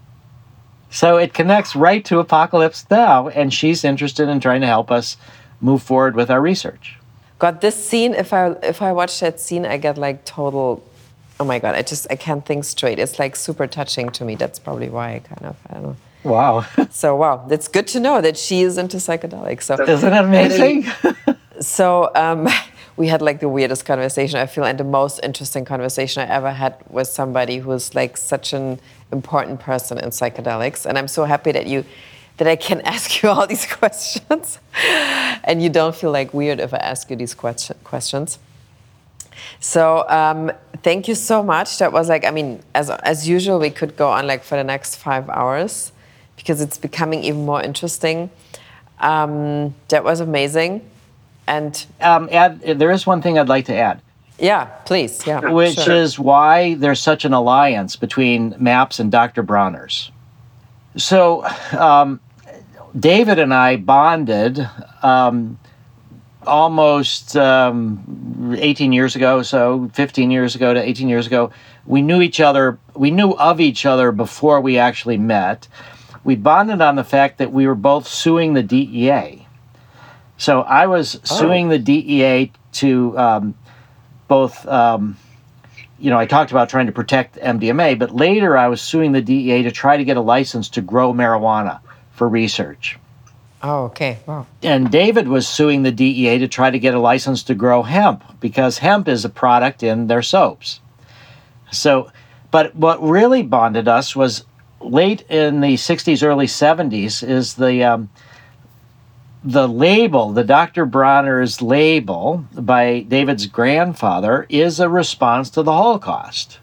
So it connects right to Apocalypse Now, and she's interested in trying to help us move forward with our research. God, this scene, if I if I watch that scene, I get like total oh my god, I just I can't think straight. It's like super touching to me. That's probably why I kind of I don't know. Wow. so wow, that's good to know that she is into psychedelics. So isn't that amazing? so um, we had like the weirdest conversation I feel and the most interesting conversation I ever had with somebody who is like such an important person in psychedelics and I'm so happy that you that I can ask you all these questions and you don't feel like weird if I ask you these question, questions. So um, thank you so much. That was like I mean as as usual we could go on like for the next five hours because it's becoming even more interesting. Um, that was amazing. And um, add, there is one thing I'd like to add. Yeah, please. Yeah, which sure. is why there's such an alliance between MAPS and Dr. Bronner's. So, um, David and I bonded um, almost um, 18 years ago, so 15 years ago to 18 years ago. We knew each other, we knew of each other before we actually met. We bonded on the fact that we were both suing the DEA so I was suing oh. the DEA to um, both. Um, you know, I talked about trying to protect MDMA, but later I was suing the DEA to try to get a license to grow marijuana for research. Oh, okay. Wow. And David was suing the DEA to try to get a license to grow hemp because hemp is a product in their soaps. So, but what really bonded us was late in the 60s, early 70s, is the. Um, the label, the Dr. Bronner's label by David's grandfather, is a response to the Holocaust.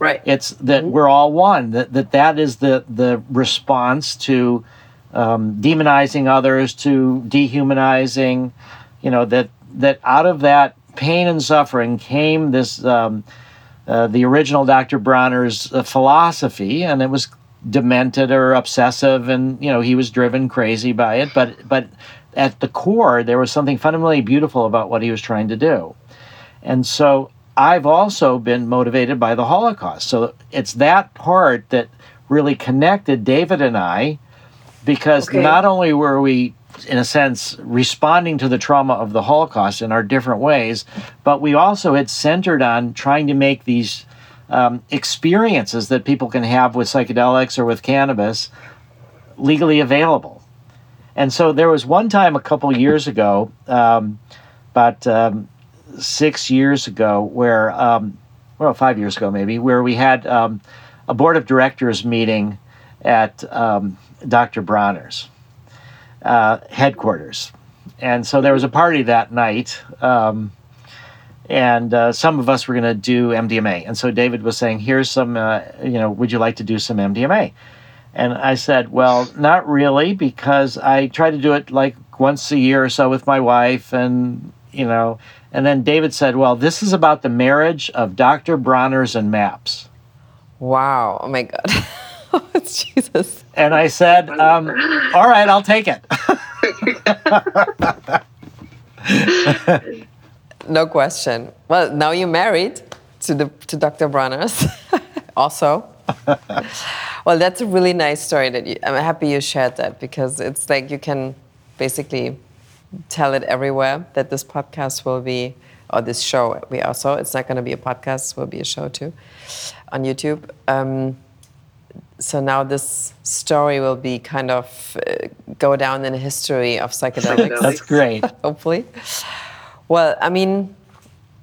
Right. It's that we're all one. That that, that is the the response to um, demonizing others, to dehumanizing. You know that that out of that pain and suffering came this um, uh, the original Dr. Bronner's uh, philosophy, and it was demented or obsessive and you know he was driven crazy by it. But but at the core there was something fundamentally beautiful about what he was trying to do. And so i've also been motivated by the holocaust. So it's that part that really connected david and i because Okay. not only were we in a sense responding to the trauma of the holocaust in our different ways but we also had centered on trying to make these um, experiences that people can have with psychedelics or with cannabis legally available. And so there was one time a couple years ago, um, about um, six years ago, where, um, well, five years ago maybe, where we had um, a board of directors meeting at um, Dr. Bronner's uh, headquarters. And so there was a party that night. Um, and uh, some of us were going to do MDMA. And so David was saying, "Here's some, uh, you know, would you like to do some MDMA?" And I said, "Well, not really, because I try to do it like once a year or so with my wife, and you know." And then David said, "Well, this is about the marriage of Dr. Bronner's and MAPS." Wow. Oh my God. It's Jesus. And I said, um, "All right, I'll take it." No question. Well, now you're married to the to Dr. Bronner's, also. well, that's a really nice story. That you, I'm happy you shared that because it's like you can basically tell it everywhere that this podcast will be, or this show. We also it's not going to be a podcast; it will be a show too, on YouTube. Um, so now this story will be kind of uh, go down in the history of psychedelics That's great. hopefully. Well, I mean,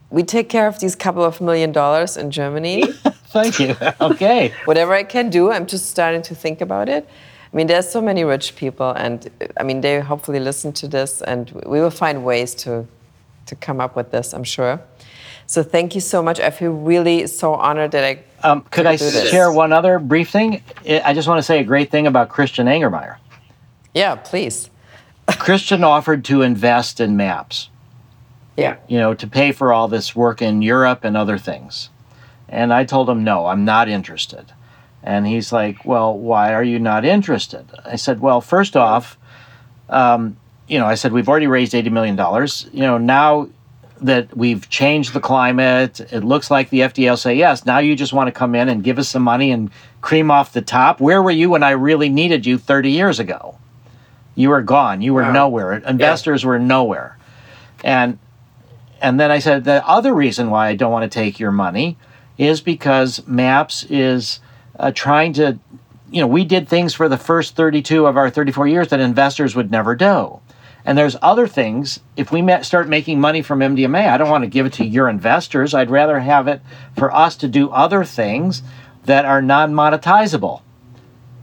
we take care of these couple of million dollars in Germany. Thank you. Okay. Whatever I can do, I'm just starting to think about it. I mean, there's so many rich people, and I mean, they hopefully listen to this, and we will find ways to to come up with this. I'm sure. So thank you so much. I feel really so honored that I. Um, could I share one other brief thing? I I just want to say a great thing about Christian Angermayer. Yeah, please. Christian offered to invest in maps, Yeah. you know, to pay for all this work in Europe and other things. And I told him, no, I'm not interested. And he's like, well, why are you not interested? I said, well, first off, um, you know, I said, we've already raised $80 million. You know, now that we've changed the climate, it looks like the FDA will say, yes, now you just want to come in and give us some money and cream off the top. Where were you when I really needed you 30 years ago? You were gone. You were Wow. nowhere. Investors were nowhere. And and then I said the other reason why I don't want to take your money is because MAPS is uh, trying to, you know, we did things for the first 32 of our 34 years that investors would never do. And there's other things. If we start making money from MDMA, I don't want to give it to your investors. I'd rather have it for us to do other things that are non monetizable,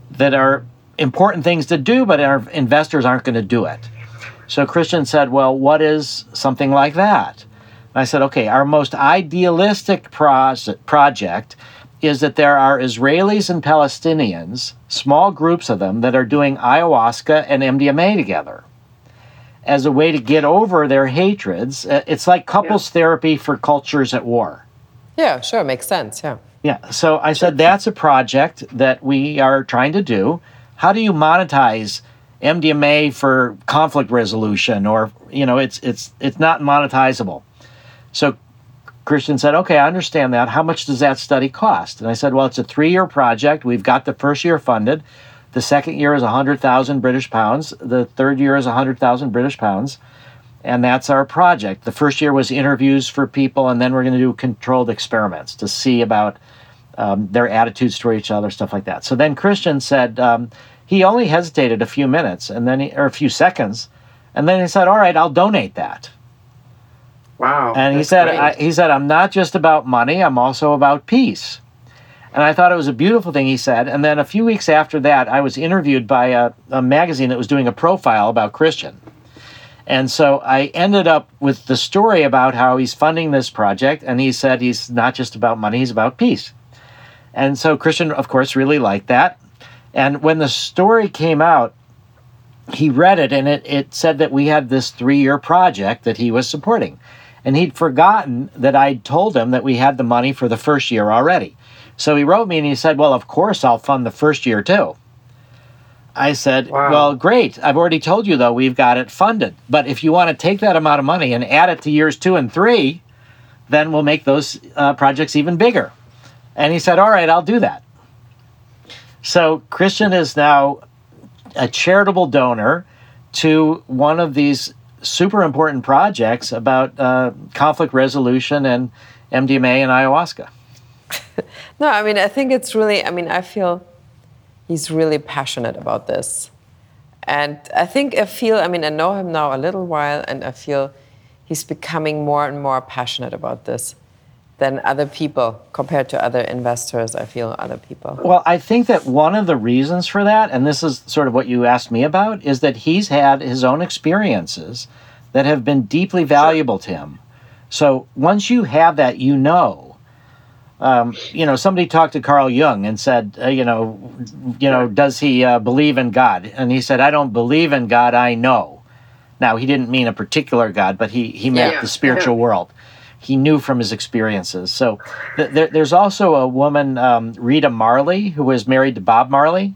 that are important things to do, but our investors aren't going to do it. So Christian said, Well, what is something like that? And I said, Okay, our most idealistic project is that there are Israelis and Palestinians, small groups of them, that are doing ayahuasca and MDMA together as a way to get over their hatreds. Uh, It's like couples therapy for cultures at war. Yeah, sure, makes sense. Yeah. Yeah. So I said that's a project that we are trying to do. How do you monetize MDMA for conflict resolution or you know it's it's it's not monetizable. So Christian said, "Okay, I understand that. How much does that study cost?" And I said, "Well, it's a 3-year project. We've got the first year funded. The second year is 100,000 British pounds. The third year is 100,000 British pounds." And that's our project. The first year was interviews for people, and then we're going to do controlled experiments to see about um, their attitudes toward each other, stuff like that. So then Christian said um, he only hesitated a few minutes, and then he, or a few seconds, and then he said, "All right, I'll donate that." Wow. And he said, I, he said, I'm not just about money. I'm also about peace. And I thought it was a beautiful thing he said. And then a few weeks after that, I was interviewed by a, a magazine that was doing a profile about Christian. And so I ended up with the story about how he's funding this project. And he said he's not just about money, he's about peace. And so Christian, of course, really liked that. And when the story came out, he read it and it, it said that we had this three year project that he was supporting. And he'd forgotten that I'd told him that we had the money for the first year already. So he wrote me and he said, Well, of course, I'll fund the first year too. I said, Wow. Well, great. I've already told you, though, we've got it funded. But if you want to take that amount of money and add it to years two and three, then we'll make those uh, projects even bigger. And he said, All right, I'll do that. So Christian is now a charitable donor to one of these super important projects about uh, conflict resolution and MDMA and ayahuasca. No, I mean, I think it's really, I mean, I feel he's really passionate about this. And I think I feel, I mean, I know him now a little while, and I feel he's becoming more and more passionate about this than other people compared to other investors, I feel, other people. Well, I think that one of the reasons for that, and this is sort of what you asked me about, is that he's had his own experiences that have been deeply valuable to him. So once you have that, you know. Um, you know, somebody talked to Carl Jung and said, uh, you know, you know, does he uh, believe in God? And he said, I don't believe in God. I know. Now he didn't mean a particular God, but he he meant Yeah. the spiritual Yeah. world. He knew from his experiences. So th- there, there's also a woman, um, Rita Marley, who was married to Bob Marley,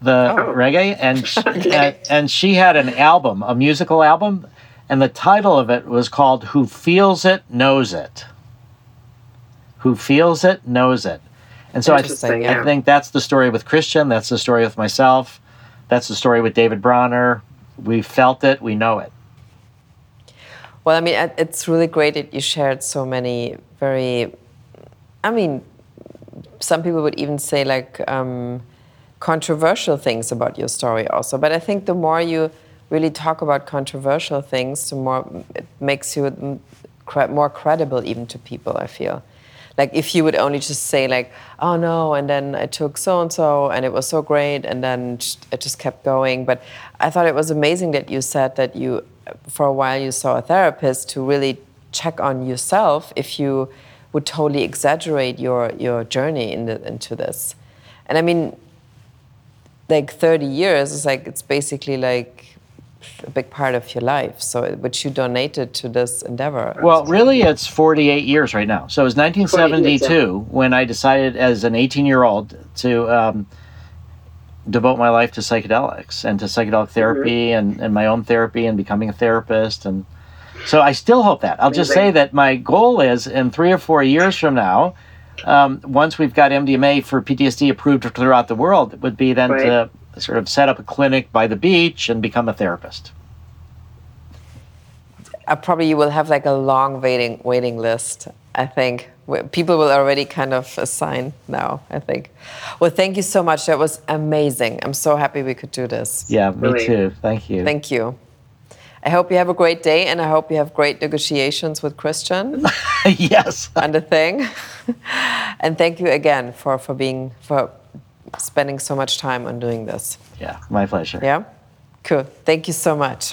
the Oh. reggae, and sh- Okay. and, and she had an album, a musical album, and the title of it was called "Who Feels It Knows It." Who feels it knows it, and so I, Interesting, I think that's the story with Christian. That's the story with myself. That's the story with David Bronner. We felt it. We know it. Well, I mean, it's really great that you shared so many very, I mean, some people would even say like um, controversial things about your story also. But I think the more you really talk about controversial things, the more it makes you more credible even to people, I feel. Like if you would only just say like, oh no, and then I took so and so, and it was so great, and then it just kept going. But I thought it was amazing that you said that you, for a while, you saw a therapist to really check on yourself if you would totally exaggerate your your journey in the, into this. And I mean, like 30 years is like it's basically like a big part of your life. So which you donated to this endeavor. Well, really, it's 48 years right now. So it was 1972 48 years, when I decided, as an 18 year old, to um, devote my life to psychedelics and to psychedelic therapy and, and my own therapy and becoming a therapist. And so I still hope that. I'll just say that my goal is in three or four years from now, um, once we've got MDMA for PTSD approved throughout the world, it would be then Right. to sort of set up a clinic by the beach and become a therapist. uh, probably you will have like a long waiting waiting list. I think Wh- people will already kind of assign now. I think. Well, thank you so much. That was amazing. I'm so happy we could do this. Yeah, me Really. too. Thank you. Thank you. I hope you have a great day, and I hope you have great negotiations with Christian yes. And the thing. and thank you again for for being for spending so much time on doing this. Yeah, my pleasure. Yeah. Cool. Thank you so much.